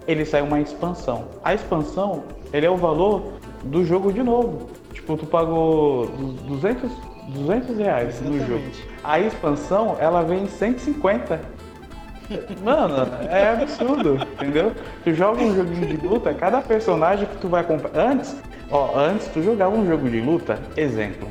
ele sai uma expansão. A expansão, ele é o valor do jogo de novo. Tipo, tu pagou 200, 200 reais Exatamente. no jogo. A expansão, ela vem em 150. Mano, é absurdo, entendeu? Tu joga um joguinho de luta, cada personagem que tu vai comprar. Antes, ó, antes tu jogava um jogo de luta, exemplo.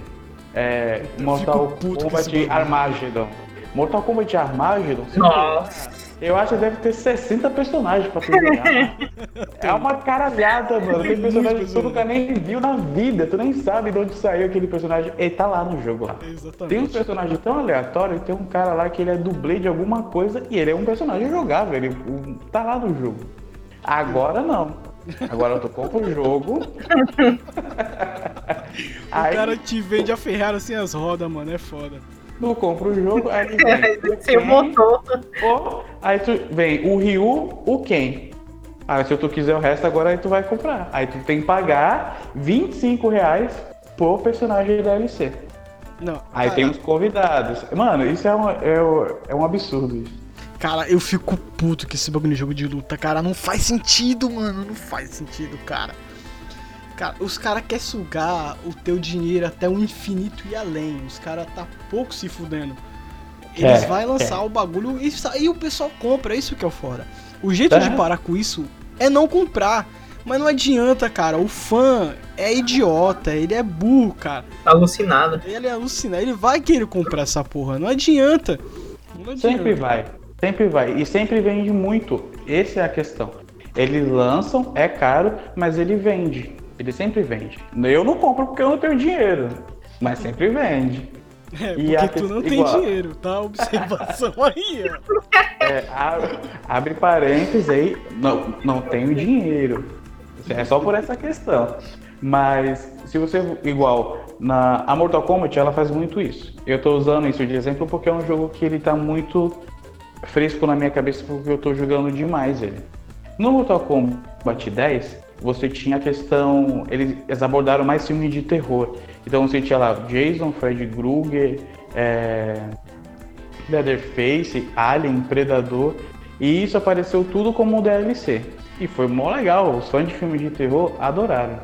É, Mortal Kombat Armageddon. Mortal Kombat Armageddon. Nossa. Eu acho que deve ter 60 personagens pra tu jogar. é uma caralhada, mano. Tem personagem que tu nunca nem viu na vida. Tu nem sabe de onde saiu aquele personagem. Ele tá lá no jogo lá. Exatamente. Tem um personagem tão aleatório. Tem um cara lá que ele é dublê de alguma coisa e ele é um personagem jogável. Ele tá lá no jogo. Agora não. Agora tu compra o jogo. o Aí... cara te vende a Ferrari assim as rodas, mano. É foda. Tu compra o jogo, aí vem. Sem o motor. aí tu vem o Ryu, o Ken. Aí se tu quiser o resto, agora aí tu vai comprar. Aí tu tem que pagar 25 reais por personagem DLC. Não. Aí cara... tem os convidados. Mano, isso é um, é, é um absurdo isso. Cara, eu fico puto com esse bagulho de jogo de luta, cara. Não faz sentido, mano. Não faz sentido, cara. Cara, os caras querem sugar o teu dinheiro até o infinito e além. Os caras tá pouco se fudendo. Eles é, vão lançar é. o bagulho e, e o pessoal compra, é isso que é o fora. O jeito é. de parar com isso é não comprar. Mas não adianta, cara. O fã é idiota, ele é burro, cara. Alucinado. Ele é alucinado, ele vai querer comprar essa porra. Não adianta. Não adianta. Sempre vai. Sempre vai. E sempre vende muito. Essa é a questão. Eles lançam, é caro, mas ele vende. Ele sempre vende. Eu não compro porque eu não tenho dinheiro, mas sempre vende. É, e porque tu não tem dinheiro, tá? Observação aí, ó. É, abre, abre parênteses aí, não, não tenho dinheiro. É só por essa questão. Mas se você, igual, na a Mortal Kombat, ela faz muito isso. Eu tô usando isso de exemplo porque é um jogo que ele tá muito fresco na minha cabeça porque eu tô jogando demais ele. No Mortal Kombat 10, você tinha a questão. Eles, abordaram mais filmes de terror. Então você tinha lá Jason, Fred Krueger, é, Leatherface, Alien, Predador. E isso apareceu tudo como DLC. E foi mó legal, os fãs de filmes de terror adoraram.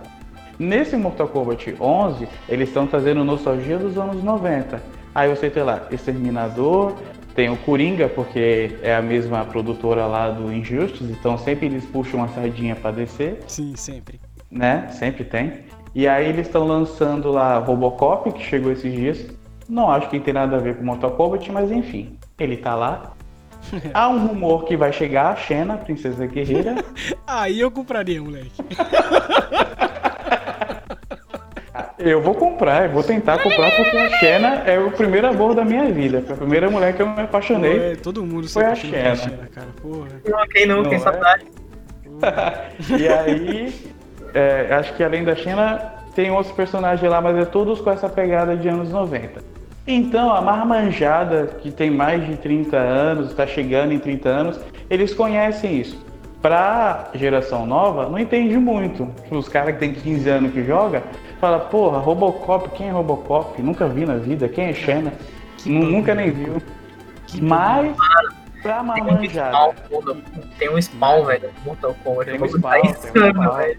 Nesse Mortal Kombat 11, eles estão trazendo nostalgia dos anos 90. Aí você tem lá Exterminador, tem o Coringa, porque é a mesma produtora lá do Injustice, então sempre eles puxam uma sardinha para descer. Sim, sempre. Né? Sempre tem. E aí eles estão lançando lá Robocop, que chegou esses dias. Não acho que tem nada a ver com Mortal Kombat, mas enfim, ele tá lá. Há um rumor que vai chegar a Xena, Princesa Guerreira. aí eu compraria, moleque. Eu vou comprar, eu vou tentar comprar porque a Xena é o primeiro amor da minha vida. Foi a primeira mulher que eu me apaixonei. Pô, é, todo mundo foi a Xena. Xena cara. Porra. Não, quem não, não quem é? saudade. e aí, é, acho que além da China, tem outros personagens lá, mas é todos com essa pegada de anos 90. Então, a marmanjada, que tem mais de 30 anos, está chegando em 30 anos, eles conhecem isso. Pra geração nova, não entende muito. Os caras que tem 15 anos que joga, fala, porra, Robocop, quem é Robocop? Nunca vi na vida, quem é Xena? Nunca nem viu. Mas, pra marmanjada... Tem um spawn, velho. Mortal Kombat. Tem um spawn, tem um spawn.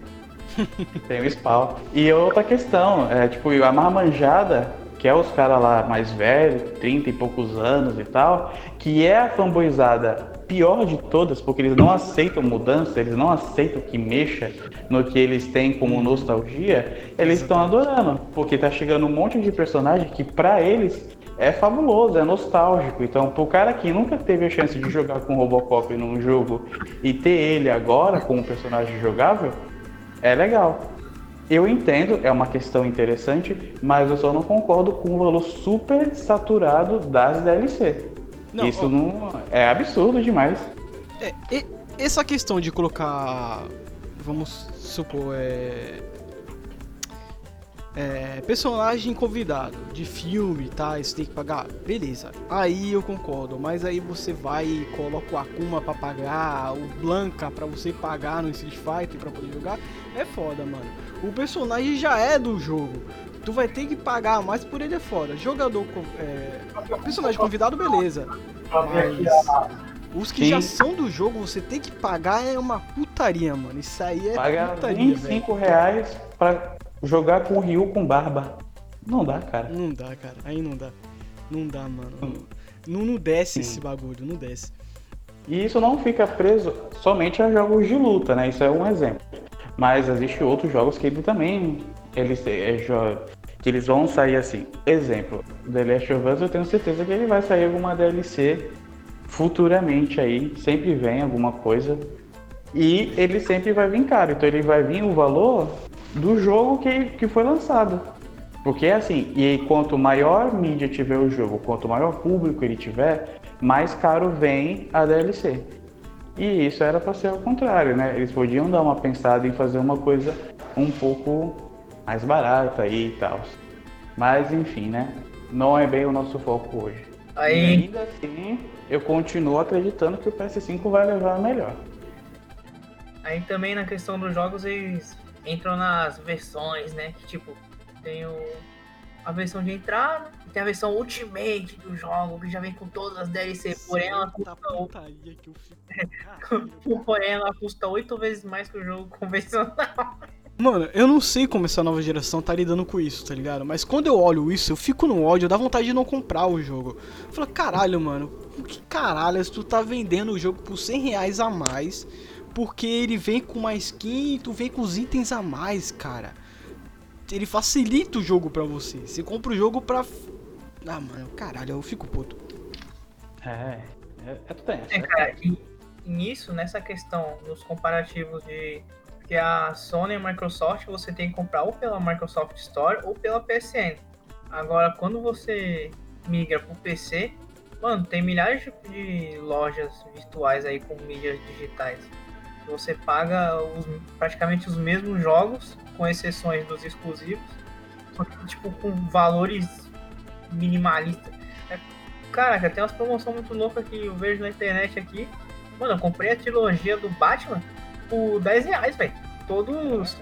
Tem um spawn. E outra questão, é, tipo, a marmanjada que é os caras lá mais velhos, 30 e poucos anos e tal, que é a fanboyzada pior de todas, porque eles não aceitam mudança, eles não aceitam que mexa no que eles têm como nostalgia, eles estão adorando, porque tá chegando um monte de personagem que para eles é fabuloso, é nostálgico. Então, pro cara que nunca teve a chance de jogar com Robocop num jogo e ter ele agora como personagem jogável, é legal. Eu entendo, é uma questão interessante, mas eu só não concordo com o valor super saturado das DLC. Não, Isso ó, não é absurdo demais. É, essa questão de colocar, vamos supor, é, é, personagem convidado de filme, tá? Isso tem que pagar, beleza. Aí eu concordo, mas aí você vai e coloca o Akuma pra pagar, o Blanca pra você pagar no Street Fighter pra poder jogar, é foda, mano. O personagem já é do jogo. Tu vai ter que pagar mais por ele é foda. Jogador. É, personagem convidado, beleza. Mas. Os que Sim. já são do jogo, você tem que pagar é uma putaria, mano. Isso aí é Paga putaria, 25 véio. reais pra jogar com o Ryu com barba. Não dá, cara. Não dá, cara. Aí não dá. Não dá, mano. Não, não desce Sim. esse bagulho, não desce. E isso não fica preso somente a jogos de luta, né? Isso é um exemplo. Mas existe outros jogos que ele também eles, é, que eles vão sair assim. Exemplo, The Last of Us eu tenho certeza que ele vai sair alguma DLC futuramente aí, sempre vem alguma coisa. E ele sempre vai vir caro, então ele vai vir o valor do jogo que, que foi lançado. Porque é assim, e quanto maior mídia tiver o jogo, quanto maior público ele tiver, mais caro vem a DLC. E isso era para ser ao contrário, né? Eles podiam dar uma pensada em fazer uma coisa um pouco mais barata aí e tal. Mas enfim, né? Não é bem o nosso foco hoje. Aí... E ainda assim, eu continuo acreditando que o PS5 vai levar a melhor. Aí também na questão dos jogos eles entram nas versões, né? Que tipo, tem o, a versão de entrada, tem a versão Ultimate do jogo, que já vem com todas as DLC, porém ela custa. Putaria que eu fico... porém ela custa 8 vezes mais que o jogo convencional. Mano, eu não sei como essa nova geração tá lidando com isso, tá ligado? Mas quando eu olho isso, eu fico no ódio, dá vontade de não comprar o jogo. Eu falo, caralho, mano, que caralho, tu tá vendendo o jogo por 100 reais a mais, porque ele vem com mais skin e tu vem com os itens a mais, cara. Ele facilita o jogo pra você. Você compra o jogo pra ah, mano, caralho, eu fico puto. É, é, é tenso. É, cara, e nisso, nessa questão, nos comparativos de que a Sony e a Microsoft, você tem que comprar ou pela Microsoft Store ou pela PSN. Agora, quando você migra pro PC, mano, tem milhares de lojas virtuais aí com mídias digitais. Você paga os, praticamente os mesmos jogos, com exceções dos exclusivos, só que tipo com valores minimalista. É, caraca, tem umas promoções muito loucas que eu vejo na internet aqui. Mano, eu comprei a trilogia do Batman por 10 reais, velho. Todos.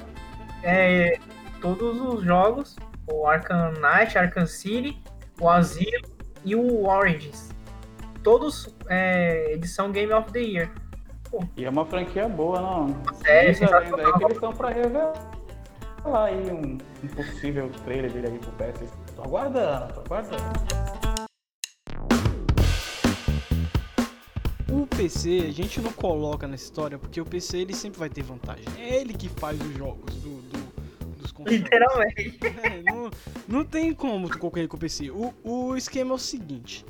É, todos os jogos. O Arkham Knight, Arkham City, o Asilo e o Origins. Todos é, edição Game of the Year. Pô. E é uma franquia boa, não? É, ainda aí que eles estão pra revelar aí um, um possível trailer dele aí pro PS Tô aguardando, tô aguardando. O PC a gente não coloca na história porque o PC ele sempre vai ter vantagem. É ele que faz os jogos do, do dos consoles. Literalmente. É, não, não tem como tu concorrer com o PC. O, o esquema é o seguinte: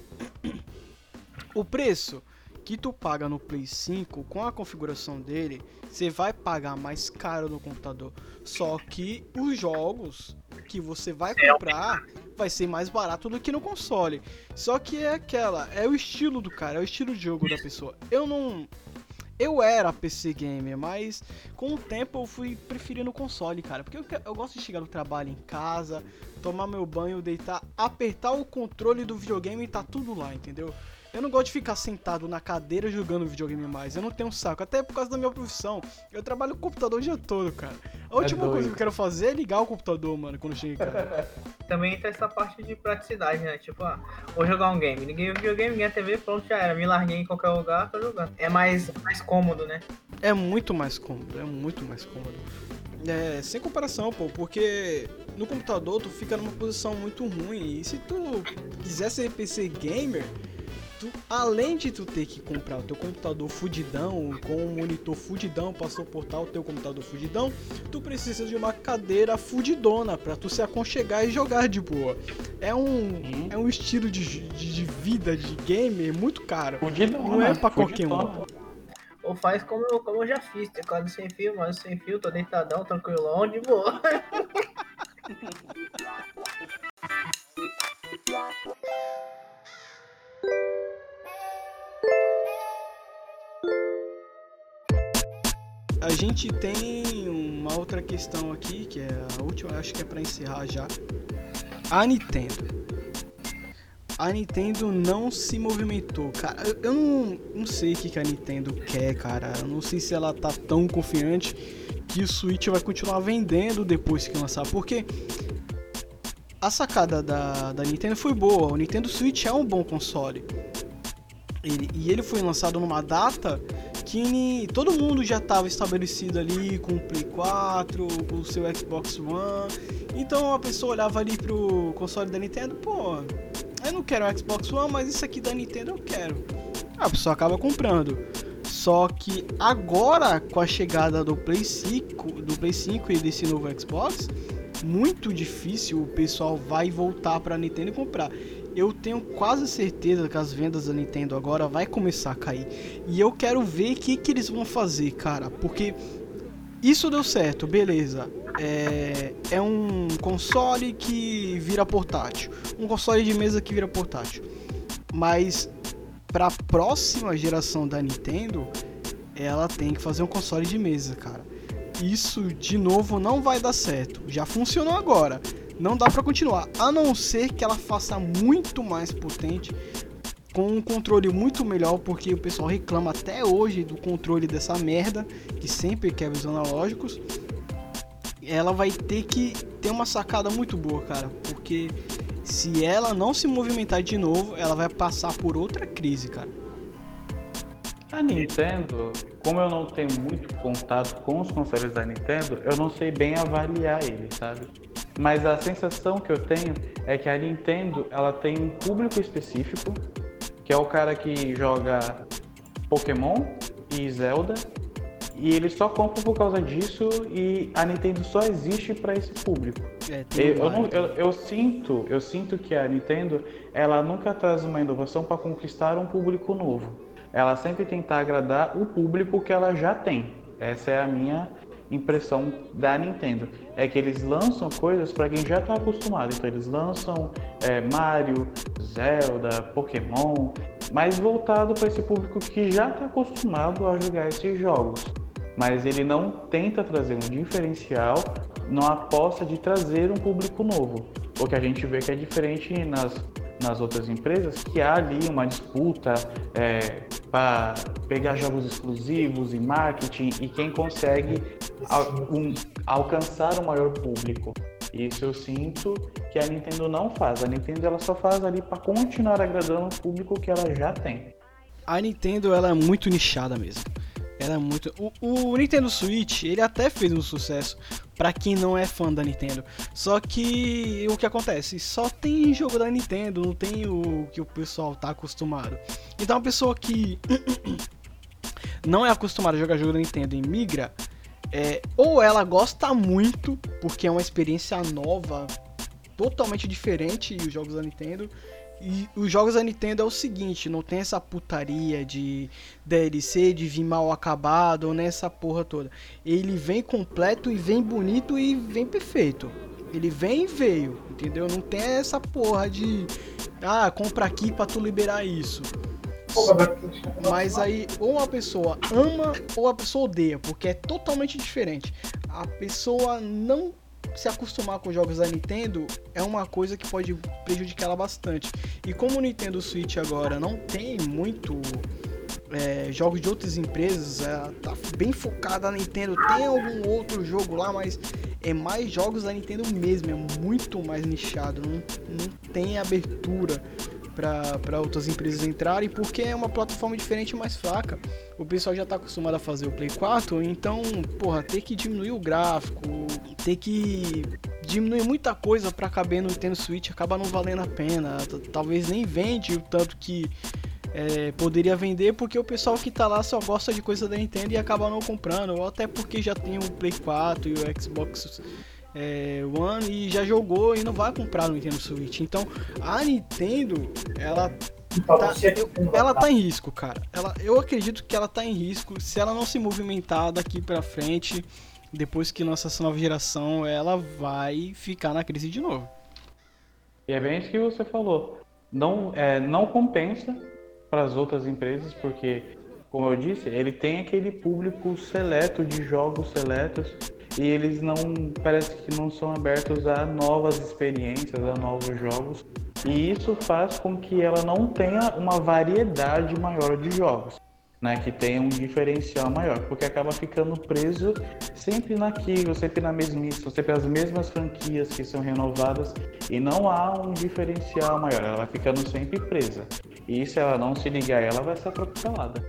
o preço que tu paga no Play 5 com a configuração dele, você vai pagar mais caro no computador. Só que os jogos que você vai comprar vai ser mais barato do que no console. Só que é aquela, é o estilo do cara, é o estilo de jogo da pessoa. Eu não eu era PC gamer, mas com o tempo eu fui preferindo o console, cara. Porque eu, eu gosto de chegar no trabalho em casa, tomar meu banho, deitar, apertar o controle do videogame e tá tudo lá, entendeu? Eu não gosto de ficar sentado na cadeira jogando videogame mais. Eu não tenho um saco. Até por causa da minha profissão. Eu trabalho com o computador o dia todo, cara. A última é coisa que eu quero fazer é ligar o computador, mano, quando chega em casa. Também tem essa parte de praticidade, né? Tipo, ah, vou jogar um game. Ninguém videogame, ninguém a TV, pronto, já era. Me larguei em qualquer lugar, tô jogando. É mais, mais cômodo, né? É muito mais cômodo, é muito mais cômodo. É, sem comparação, pô, porque no computador tu fica numa posição muito ruim. E se tu quiser ser PC gamer tu, além de tu ter que comprar o teu computador fudidão, com um monitor fudidão para suportar o teu computador fudidão, tu precisa de uma cadeira fudidona para tu se aconchegar e jogar de boa. É um, uhum. é um estilo de, de, de, vida de gamer muito caro. Fudidona, Não é pra qualquer um. Ou faz como eu, como eu já fiz, teclado sem fio, mas sem fio, tô deitadão, tranquilão, de boa. A gente tem uma outra questão aqui, que é a última, acho que é para encerrar já. A Nintendo. A Nintendo não se movimentou. Cara, eu não, não sei o que, a Nintendo quer, cara. Eu não sei se ela tá tão confiante que o Switch vai continuar vendendo depois que lançar. Porque a sacada da, da Nintendo foi boa. O Nintendo Switch é um bom console. Ele, e ele foi lançado numa data que todo mundo já estava estabelecido ali com o Play 4, com o seu Xbox One. Então a pessoa olhava ali pro console da Nintendo, pô, eu não quero um Xbox One, mas isso aqui da Nintendo eu quero. A pessoa acaba comprando. Só que agora com a chegada do Play 5, do Play 5 e desse novo Xbox, muito difícil o pessoal vai voltar para Nintendo e comprar eu tenho quase certeza que as vendas da Nintendo agora vai começar a cair. E eu quero ver o que, que eles vão fazer, cara. Porque isso deu certo, beleza. É, é um console que vira portátil. Um console de mesa que vira portátil. Mas para a próxima geração da Nintendo, ela tem que fazer um console de mesa, cara. Isso de novo não vai dar certo. Já funcionou agora não dá para continuar, a não ser que ela faça muito mais potente com um controle muito melhor, porque o pessoal reclama até hoje do controle dessa merda, que sempre quer os analógicos. Ela vai ter que ter uma sacada muito boa, cara, porque se ela não se movimentar de novo, ela vai passar por outra crise, cara. A Nintendo, como eu não tenho muito contato com os consoles da Nintendo, eu não sei bem avaliar eles, sabe? Mas a sensação que eu tenho é que a Nintendo ela tem um público específico, que é o cara que joga Pokémon e Zelda, e ele só compra por causa disso e a Nintendo só existe para esse público. É, eu, eu, não, eu, eu, sinto, eu sinto que a Nintendo ela nunca traz uma inovação para conquistar um público novo. Ela sempre tenta agradar o público que ela já tem. Essa é a minha impressão da Nintendo. É que eles lançam coisas para quem já está acostumado. Então eles lançam é, Mario, Zelda, Pokémon, mas voltado para esse público que já está acostumado a jogar esses jogos. Mas ele não tenta trazer um diferencial, não aposta de trazer um público novo. O que a gente vê que é diferente nas, nas outras empresas, que há ali uma disputa é, para pegar jogos exclusivos e marketing e quem consegue um, alcançar o maior público. Isso eu sinto que a Nintendo não faz. A Nintendo ela só faz ali para continuar agradando o público que ela já tem. A Nintendo ela é muito nichada mesmo. Ela é muito. O, o Nintendo Switch ele até fez um sucesso para quem não é fã da Nintendo. Só que o que acontece? Só tem jogo da Nintendo, não tem o que o pessoal tá acostumado. Então a pessoa que não é acostumada a jogar jogo da Nintendo e migra, é, ou ela gosta muito, porque é uma experiência nova, totalmente diferente os jogos da Nintendo. E os jogos da Nintendo é o seguinte, não tem essa putaria de DLC, de vir mal acabado, nessa porra toda. Ele vem completo e vem bonito e vem perfeito. Ele vem e veio, entendeu? Não tem essa porra de ah, compra aqui para tu liberar isso. Mas aí, ou a pessoa ama ou a pessoa odeia, porque é totalmente diferente. A pessoa não se acostumar com jogos da Nintendo é uma coisa que pode prejudicar ela bastante. E como o Nintendo Switch agora não tem muito é, jogos de outras empresas, é, tá bem focada na Nintendo, tem algum outro jogo lá, mas é mais jogos da Nintendo mesmo, é muito mais nichado, não, não tem abertura para outras empresas entrarem, porque é uma plataforma diferente mais fraca. O pessoal já está acostumado a fazer o Play 4, então, porra, ter que diminuir o gráfico, ter que diminuir muita coisa para caber no Nintendo Switch acaba não valendo a pena. Talvez nem vende o tanto que é, poderia vender porque o pessoal que tá lá só gosta de coisa da Nintendo e acaba não comprando, ou até porque já tem o Play 4 e o Xbox é, One e já jogou e não vai comprar no Nintendo Switch. Então a Nintendo, ela tá, ela tá em risco, cara. Ela, eu acredito que ela tá em risco se ela não se movimentar daqui pra frente. Depois que lança essa nova geração, ela vai ficar na crise de novo. E é bem isso que você falou. Não, é, não compensa para as outras empresas, porque, como eu disse, ele tem aquele público seleto de jogos seletos e eles não parece que não são abertos a novas experiências, a novos jogos. E isso faz com que ela não tenha uma variedade maior de jogos, né, que tenha um diferencial maior, porque acaba ficando preso sempre naquilo, sempre na mesmice, sempre as mesmas franquias que são renovadas e não há um diferencial maior, ela vai ficando sempre presa. E se ela não se ligar, ela vai ser atropelada.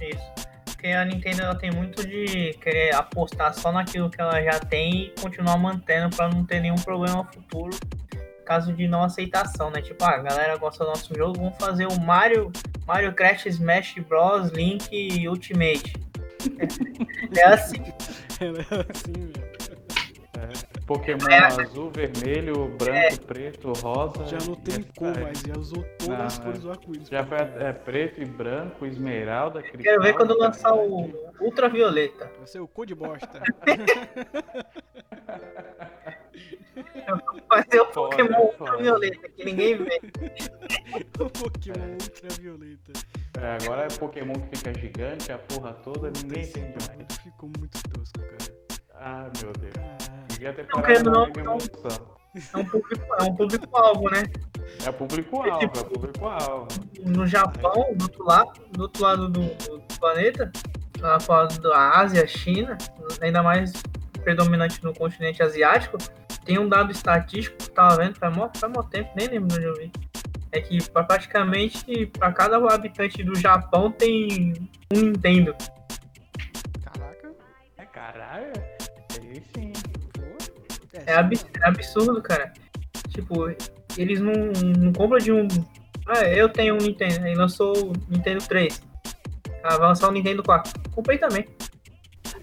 Isso. Porque a Nintendo ela tem muito de querer apostar só naquilo que ela já tem e continuar mantendo para não ter nenhum problema futuro caso de não aceitação, né? Tipo, ah, a galera gosta do nosso jogo, vamos fazer o Mario, Mario Crash Smash Bros. Link Ultimate. é assim. É assim, velho. Pokémon é. azul, vermelho, branco, é. preto, rosa. Já não tem cor, mas já usou todas não, as cores do arco-íris. Já foi é, preto e branco, esmeralda, cristal. Quero ver quando lançar o ultravioleta. Vai ser o cor de bosta. Vai ser o Pokémon ultravioleta, que ninguém vê. o Pokémon ultravioleta. É, agora é Pokémon que fica gigante, a porra toda, ninguém entende mais. Ficou muito tosco, cara. Ah, meu Deus. Ah. Devia ter parado não, não, não, é um público, é um público-alvo, né? É público-alvo, é, tipo, é público-alvo. No Japão, do outro lado, do, outro lado do, do planeta, lá fora da Ásia, China, ainda mais predominante no continente asiático, tem um dado estatístico que eu tava vendo faz muito, faz muito tempo, nem lembro onde eu vi. É que praticamente para cada habitante do Japão tem um Nintendo. Caraca. É caralho. Aí sim. É, é absurdo, cara. Tipo, eles não, não compram de um. Ah, eu tenho um Nintendo, aí lançou o Nintendo 3. Ah, vai lançar o Nintendo 4. Comprei também.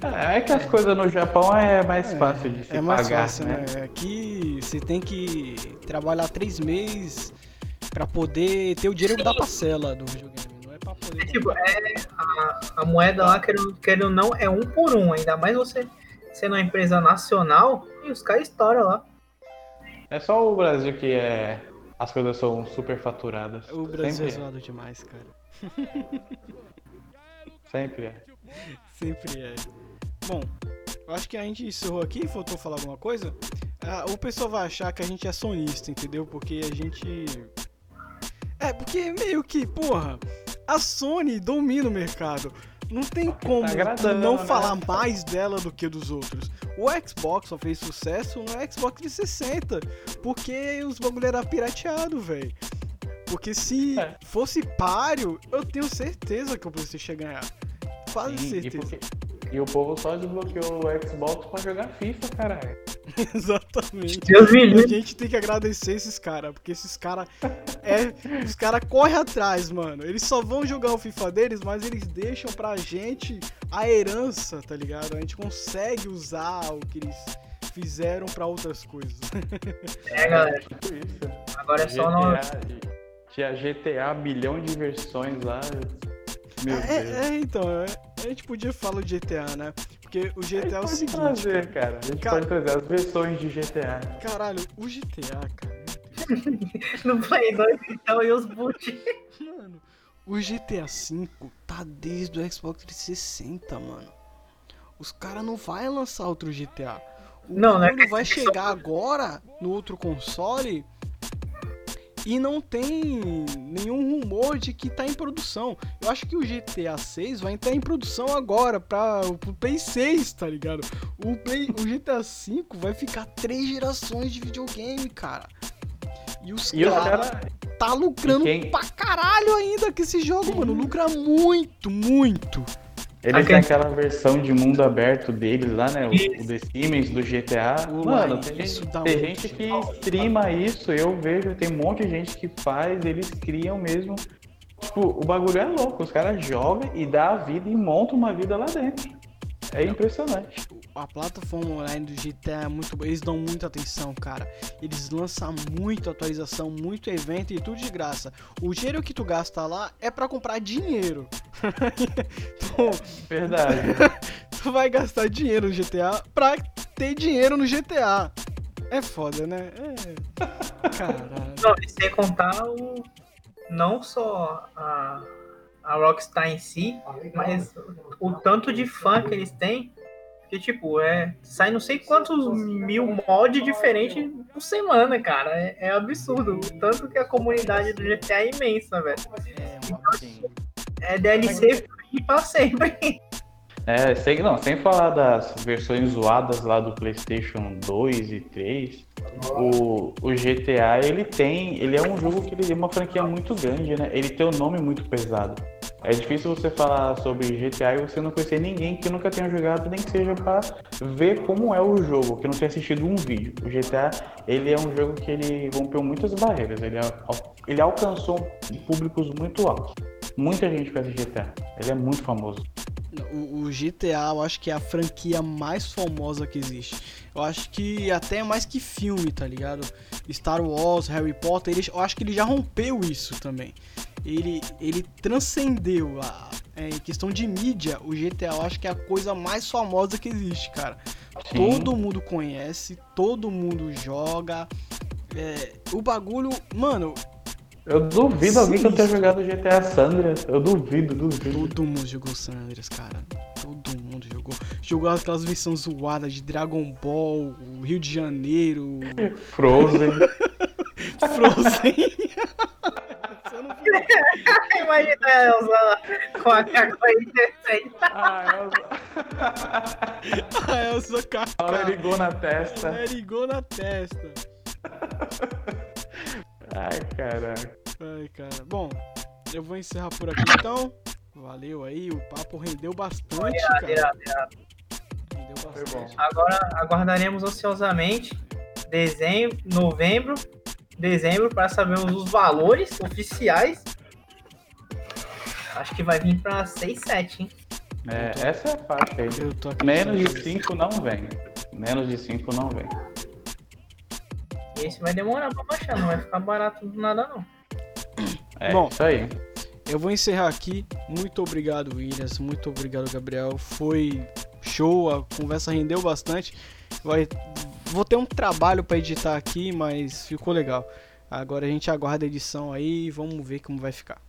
É, é que as coisas no Japão é mais é, fácil de se é mais pagar, fácil, né? né? Aqui você tem que trabalhar três meses pra poder ter o dinheiro da parcela do videogame. Não é pra poder. É, tipo, é, a, a moeda lá, querendo, querendo não, é um por um. Ainda mais você sendo uma empresa nacional, e os caras estouram lá. É só o Brasil que é. As coisas são super faturadas. O Brasil Sempre é zoado demais, cara. Sempre é. Sempre é. Bom, eu acho que a gente encerrou aqui. Faltou falar alguma coisa? Ah, o pessoal vai achar que a gente é sonista, entendeu? Porque a gente. É, porque meio que, porra, a Sony domina o mercado. Não tem como tá não né? falar mais dela do que dos outros. O Xbox só fez sucesso no Xbox 360, porque os bagulho era pirateado, velho. Porque se é. fosse páreo, eu tenho certeza que o PlayStation ia ganhar. Quase Sim, certeza. E, porque... e, o povo só desbloqueou o Xbox pra jogar FIFA, caralho. Exatamente. Deus me a gente tem que agradecer esses caras, porque esses caras é, os caras correm atrás, mano. Eles só vão jogar o FIFA deles, mas eles deixam pra gente a herança, tá ligado? A gente consegue usar o que eles fizeram pra outras coisas. É, galera. Tipo isso. Agora é só no... Tinha GTA, bilhão de versões lá. Meu é, Deus. É, então, é, a gente podia falar de GTA, né? Porque o GTA é o seguinte. Trazer, cara. A gente cara... pode trazer as versões de GTA. Caralho, o GTA, cara. no Play 2 então e os boot. Mano, O GTA V tá desde o Xbox 360, mano. Os caras não vai lançar outro GTA. O Não, né? vai chegar agora no outro console e não tem nenhum rumor de que tá em produção. Eu acho que o GTA 6 vai entrar em produção agora para o Play 6, tá ligado? O, Play, o GTA 5 vai ficar três gerações de videogame, cara. E os caras caras. tá lucrando quem- pra caralho ainda com esse jogo, mano. Lucra muito, muito. Eles têm aquela versão de mundo aberto deles lá, né? O, o The Sims do GTA. Uai, Mano, tem, isso gente, tem gente que streama isso, eu vejo, tem um monte de gente que faz, eles criam mesmo. Tipo, o bagulho é louco, os caras jogam e dá a vida e montam uma vida lá dentro. É impressionante. A plataforma online do GTA é muito boa. Eles dão muita atenção, cara. Eles lançam muito atualização, muito evento e tudo de graça. O dinheiro que tu gasta lá é pra comprar dinheiro. então, Verdade. tu vai gastar dinheiro no GTA pra ter dinheiro no GTA. É foda, né? É. Caralho. Não, e sem contar o. Não só a, a Rockstar em si, mas o tanto de fã que eles têm. Que tipo, é. Sai não sei quantos mil mods diferentes por semana, cara. É, é absurdo. O tanto que a comunidade do GTA é imensa, velho. É, Sim. É DLC free pra sempre. É, sem, não, sem falar das versões zoadas lá do PlayStation 2 e 3, o, o GTA ele tem, ele é um jogo que ele é uma franquia muito grande, né? Ele tem um nome muito pesado. É difícil você falar sobre GTA e você não conhecer ninguém que nunca tenha jogado, nem que seja para ver como é o jogo, que não tenha assistido um vídeo. O GTA ele é um jogo que ele rompeu muitas barreiras, ele, ele alcançou públicos muito altos. Muita gente conhece GTA, ele é muito famoso. O, o GTA, eu acho que é a franquia mais famosa que existe. Eu acho que até mais que filme, tá ligado? Star Wars, Harry Potter, ele, eu acho que ele já rompeu isso também. Ele, ele transcendeu a é, em questão de mídia. O GTA, eu acho que é a coisa mais famosa que existe, cara. Sim. Todo mundo conhece, todo mundo joga. É, o bagulho, mano, Eu duvido alguém que não tenha jogado GTA Sandras. Eu duvido, duvido. Todo mundo jogou San Andreas, cara. Todo mundo jogou. Jogou aquelas versões zoadas de Dragon Ball, Rio de Janeiro, Frozen. Frozen. Imagina a Elsa lá com a capa indecente. ah, A Elsa a hora Kaká. ligou na testa. Ligou na testa. Ai, caraca. Ai, cara. Bom, eu vou encerrar por aqui então. Valeu aí, o papo rendeu bastante, cara. Irado, irado. Rendeu Foi bastante. bom. Agora aguardaremos ansiosamente dezembro, novembro, dezembro para sabermos os valores oficiais. Acho que vai vir para 6, 7, hein? É, essa é a faixa aí. Menos de 5 não vem. Menos de 5 não vem. Esse vai demorar para baixar, não vai ficar barato do nada não. É Bom. isso aí. Eu vou encerrar aqui. Muito obrigado, Williams. Muito obrigado, Gabriel. Foi show, a conversa rendeu bastante. Vai... Vou ter um trabalho para editar aqui, mas ficou legal. Agora a gente aguarda a edição aí e vamos ver como vai ficar.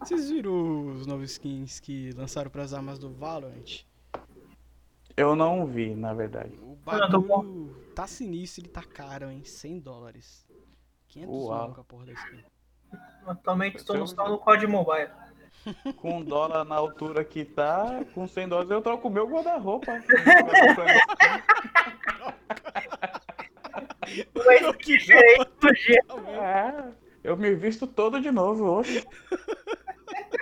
Vocês viram os novos skins que lançaram para as armas do Valorant? Eu não vi, na verdade. O bagulho tá sinistro, ele tá caro, hein? 100 dólares. 500 Uau. com a porra da skin. Atualmente estou no só no COD Mobile. Com um dólar na altura que tá, com 100 dólares eu troco o meu guarda-roupa. Ser que jeito. Ah, eu me visto todo de novo hoje.